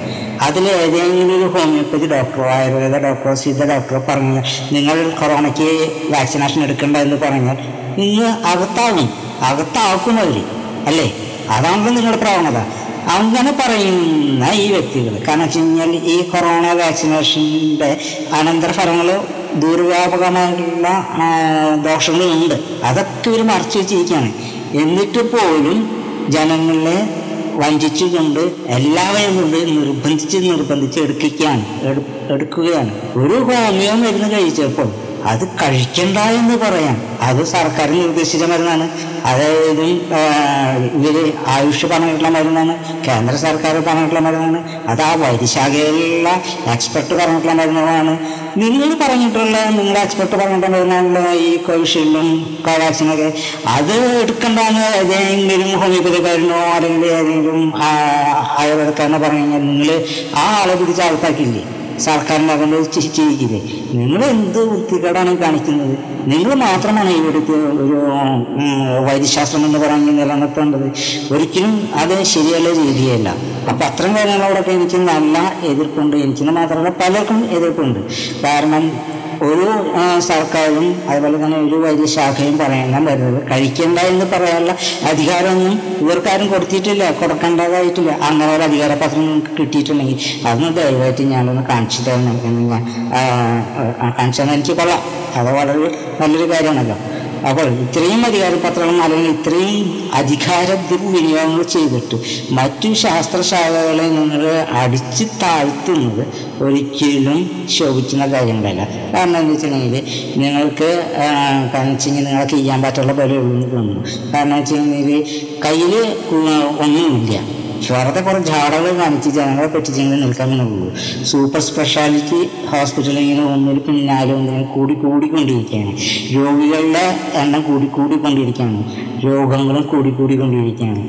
അതിൽ ഏതെങ്കിലും ഒരു ഹോമിയോപ്പതി ഡോക്ടറോ ആയുർവേദ ഡോക്ടറോ സിദ്ധ ഡോക്ടറോ പറഞ്ഞാൽ നിങ്ങൾ കൊറോണയ്ക്ക് വാക്സിനേഷൻ എടുക്കണ്ട എന്ന് പറഞ്ഞാൽ നിങ്ങൾ അകത്താവും. അകത്താക്കും അവർ അല്ലേ? അതാണല്ലോ നിങ്ങളുടെ പ്രവണത. അങ്ങനെ പറയുന്ന ഈ വ്യക്തികൾ കാരണം വെച്ച് കഴിഞ്ഞാൽ ഈ കൊറോണ വാക്സിനേഷന്റെ അനന്തരഫലങ്ങൾ ദൂർവ്യാപകമായിട്ടുള്ള ദോഷങ്ങളുണ്ട്. അതൊക്കെ ഇവർ മറച്ചു വെച്ചിരിക്കുകയാണ്. എന്നിട്ട് പോലും ജനങ്ങളെ വഞ്ചിച്ചുകൊണ്ട് എല്ലാവരെയും കൊണ്ട് നിർബന്ധിച്ച് നിർബന്ധിച്ച് എടുക്കുകയാണ്. എടു- എടുക്കുകയാണ്. ഒരു ഹോമിയോ മരുന്ന് കഴിച്ചപ്പോൾ അത് കഴിക്കണ്ട എന്ന് പറയാം. അത് സർക്കാർ നിർദ്ദേശിച്ച മരുന്നാണ്. അതായത് ഇവർ ആയുഷ് പറഞ്ഞിട്ടുള്ള മരുന്നാണ്. കേന്ദ്ര സർക്കാർ പറഞ്ഞിട്ടുള്ള മരുന്നാണ്. അത് ആ വൈദ്യശാഖയിലുള്ള എക്സ്പെർട്ട് പറഞ്ഞിട്ടുള്ള മരുന്നുകളാണ്. നിങ്ങൾ പറഞ്ഞിട്ടുള്ള നിങ്ങളുടെ എക്സ്പെർട്ട് പറഞ്ഞിട്ടുള്ള മരുന്നാണല്ലോ ഈ കോവിഷീൽഡും കോവാക്സിനൊക്കെ. അത് എടുക്കണ്ടെന്ന് ഏതെങ്കിലും ഹോമിയോപ്പതിക്കാരനോ അല്ലെങ്കിൽ ഏതെങ്കിലും ആയുർവേദക്കാരനോ പറഞ്ഞു കഴിഞ്ഞാൽ നിങ്ങൾ ആ ആളെ പിടിച്ച് അകത്താക്കില്ലേ സർക്കാരിനെ കൊണ്ട് ചെയ്യിക്കില്ലേ നിങ്ങൾ എന്ത് വൃത്തികേടാണ് കാണിക്കുന്നത്? നിങ്ങൾ മാത്രമാണ് ഇവിടുത്തെ ഒരു വൈദ്യശാസ്ത്രം എന്ന് പറഞ്ഞ് നിലനിർത്തേണ്ടത്. ഒരിക്കലും അത് ശരിയല്ല രീതിയല്ല. അപ്പം അത്തരം കാര്യങ്ങളോടൊക്കെ എനിക്ക് നല്ല എതിർപ്പുണ്ട്. എനിക്കെന്ന് മാത്രമല്ല പലർക്കും എതിർപ്പുണ്ട്. കാരണം ഒരു സർക്കാരും അതുപോലെ തന്നെ ഒരു വൈദ്യശാഖയും പറയാൻ വരുന്നത്. കഴിക്കേണ്ട എന്ന് പറയാനുള്ള അധികാരമൊന്നും ഇവർക്കാരും കൊടുത്തിട്ടില്ല കൊടുക്കേണ്ടതായിട്ടില്ല. അങ്ങനെ ഒരു അധികാരപത്രം നിങ്ങൾക്ക് കിട്ടിയിട്ടുണ്ടെങ്കിൽ അതൊന്ന് ദയവായിട്ട് ഞാനൊന്ന് കാണിച്ചു തരണം എന്ന് ഞാൻ കാണിച്ചു തന്നെ എനിക്ക് കൊള്ളാം അത് വളരെ നല്ലൊരു കാര്യമാണല്ലോ. അപ്പോൾ ഇത്രയും അധികാരപത്രങ്ങൾ അല്ലെങ്കിൽ ഇത്രയും അധികാര ദുർവിനിയോഗങ്ങൾ ചെയ്തിട്ട് മറ്റു ശാസ്ത്രശാഖകളെ നിങ്ങൾ അടിച്ചു താഴ്ത്തുന്നത് ഒരിക്കലും ശോഭിക്കുന്ന കാര്യങ്ങളല്ല കാരണം എന്താ വെച്ചിട്ടുണ്ടെങ്കിൽ നിങ്ങൾക്ക് കാരണം നിങ്ങൾക്ക് ചെയ്യാൻ പറ്റുള്ള പോലെ ഉള്ളൂ തോന്നുന്നു. കാരണം വെച്ചിട്ടുണ്ടെങ്കിൽ കയ്യിൽ ഒന്നുമില്ല. വെറുതെ കുറേ ജാടകൾ കാണിച്ച് ജനങ്ങളെ പറ്റിച്ചെങ്കിലും നിൽക്കാമെന്നേ ഉള്ളൂ സൂപ്പർ സ്പെഷ്യാലിറ്റി ഹോസ്പിറ്റലിൽ ഇങ്ങനെ ഒന്നിൽ പിന്നാലെ ഒന്നിനും കൂടി കൂടിക്കൊണ്ടിരിക്കുകയാണ് രോഗികളുടെ എണ്ണം കൂടി കൂടിക്കൊണ്ടിരിക്കുകയാണ് രോഗങ്ങളും കൂടി കൂടിക്കൊണ്ടിരിക്കുകയാണ്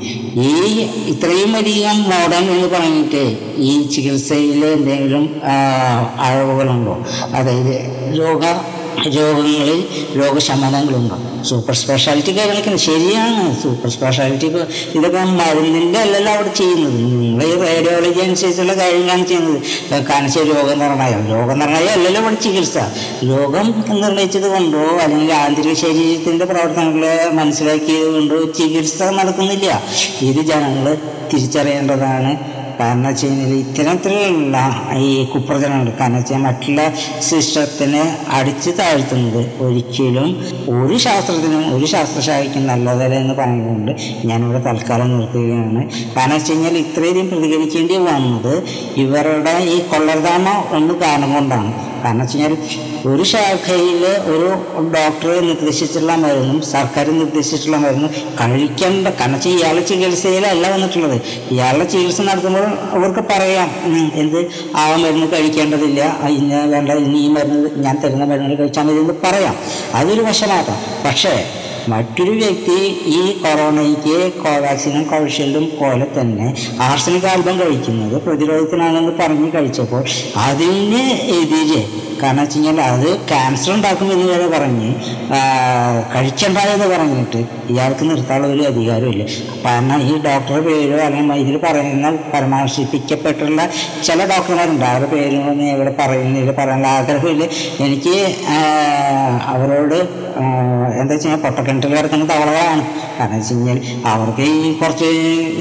ഈ ഇത്രയും അധികം മോഡേൺ എന്ന് പറഞ്ഞിട്ട് ഈ ചികിത്സയിൽ എന്തെങ്കിലും അഴവുകളുണ്ടോ അതായത് രോഗ രോഗങ്ങളിൽ രോഗശമനങ്ങളുണ്ടോ. സൂപ്പർ സ്പെഷ്യാലിറ്റി കാര്യങ്ങളൊക്കെ ശരിയാണ്. സൂപ്പർ സ്പെഷ്യാലിറ്റി ഇപ്പോൾ ഇതൊക്കെ മരുന്നിന്റെ അല്ലല്ലോ അവിടെ ചെയ്യുന്നത്. നിങ്ങൾ ഈ റേഡിയോളജി അനുസരിച്ചുള്ള കാര്യങ്ങളാണ് ചെയ്യുന്നത്. കാണിച്ച രോഗനിർണയം രോഗനിർണയം അല്ലല്ലോ അവിടെ ചികിത്സ. രോഗം നിർണയിച്ചത് കൊണ്ടോ അല്ലെങ്കിൽ ആന്തരിക ശരീരത്തിന്റെ പ്രവർത്തനങ്ങളെ മനസ്സിലാക്കിയത് കൊണ്ടോ ചികിത്സ നടക്കുന്നില്ല. ഇത് ജനങ്ങൾ തിരിച്ചറിയേണ്ടതാണ്. കാരണം വെച്ച് കഴിഞ്ഞാൽ ഇത്തരത്തിലുള്ള ഈ കുപ്രചരണങ്ങൾ കാരണം വെച്ചാൽ മറ്റുള്ള സിസ്റ്റത്തിനെ അടിച്ചു താഴ്ത്തുന്നത് ഒരിക്കലും ഒരു ശാസ്ത്രത്തിനും ഒരു ശാസ്ത്രശാഖയ്ക്കും നല്ലതല്ല എന്ന് പറഞ്ഞുകൊണ്ട് ഞാനിവിടെ തൽക്കാലം നിർത്തുകയാണ്. കാരണം വെച്ച് കഴിഞ്ഞാൽ ഇത്രയധികം പ്രതികരിക്കേണ്ടി വന്നത് ഇവരുടെ ഈ കൊള്ളർദാമ ഒന്ന് കാരണം കൊണ്ടാണ്. കാരണം വെച്ച് കഴിഞ്ഞാൽ ഒരു ശാഖയിൽ ഒരു ഡോക്ടർ നിർദ്ദേശിച്ചിട്ടുള്ള മരുന്നും സർക്കാർ നിർദ്ദേശിച്ചിട്ടുള്ള മരുന്നും കഴിക്കേണ്ട കാരണം ഇയാളുടെ ചികിത്സയിലല്ല വന്നിട്ടുള്ളത്. ഇയാളുടെ ചികിത്സ നടത്തുമ്പോൾ അവർക്ക് പറയാം എന്ത്? ആ മരുന്ന് കഴിക്കേണ്ടതില്ല. ഇന്ന വേണ്ട ഇനി ഈ മരുന്ന് ഞാൻ തരുന്ന മരുന്നുകൾ കഴിച്ചാൽ മതി എന്ന് പറയാം. അതൊരു വശമാകാം. പക്ഷേ മറ്റൊരു വ്യക്തി ഈ കൊറോണയ്ക്ക് കോവാക്സിനും കോവിഷീൽഡും പോലെ തന്നെ ആർസനിക് ആൽബം കഴിക്കുന്നത് പ്രതിരോധത്തിനാണെന്ന് പറഞ്ഞ് കഴിച്ചപ്പോൾ അതിന് എതിരെ കാരണം വെച്ച് കഴിഞ്ഞാൽ അത് ക്യാൻസർ ഉണ്ടാക്കും എന്ന് വരെ പറഞ്ഞ് കഴിച്ചുണ്ടായെന്ന് പറഞ്ഞിട്ട് ഇയാൾക്ക് നിർത്താനുള്ള ഒരു അധികാരമില്ല കാരണം ഈ ഡോക്ടറുടെ പേരോ അല്ലെങ്കിൽ ഇതിൽ പറയുന്ന പരാമർശിപ്പിക്കപ്പെട്ടുള്ള ചില ഡോക്ടർമാരുണ്ട്. അവരുടെ പേരൊന്നും ഇവിടെ പറയുന്നില്ല പറയാനുള്ള ആഗ്രഹമില്ല. എനിക്ക് അവരോട് എന്താ വെച്ച് കഴിഞ്ഞാൽ പൊട്ടക്കിണറ്റിൽ കിടക്കുന്ന തവളകളാണ്. കാരണം വെച്ച് കഴിഞ്ഞാൽ അവർക്ക് ഈ കുറച്ച്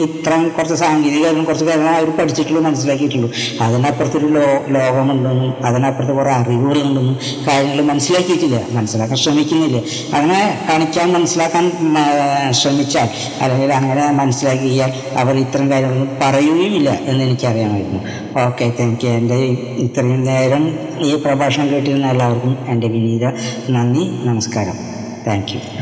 ഇത്രയും കുറച്ച് സാങ്കേതിക കുറച്ച് കാര്യങ്ങൾ അവർ പഠിച്ചിട്ടുള്ളൂ മനസ്സിലാക്കിയിട്ടുള്ളൂ. അതിനപ്പുറത്തൊരു ലോ ലോകമുണ്ടെന്നും അതിനപ്പുറത്ത് കുറേ അറിവുകളുണ്ടെന്നും കാര്യങ്ങൾ മനസ്സിലാക്കിയിട്ടില്ല. മനസ്സിലാക്കാൻ ശ്രമിക്കുന്നില്ല. അങ്ങനെ കാണിക്കാൻ മനസ്സിലാക്കാൻ ശ്രമിച്ചാൽ അല്ലെങ്കിൽ അങ്ങനെ മനസ്സിലാക്കിയാൽ അവർ ഇത്തരം കാര്യങ്ങളൊന്നും പറയുകയുമില്ല എന്ന് എനിക്കറിയാമായിരുന്നു. ഓക്കെ താങ്ക് യു എന്റെ ഇത്രയും നേരം ഈ പ്രഭാഷണം കേട്ടിരുന്ന എല്ലാവർക്കും എന്റെ വിനീത നന്ദി നമസ്കാരം. Thank you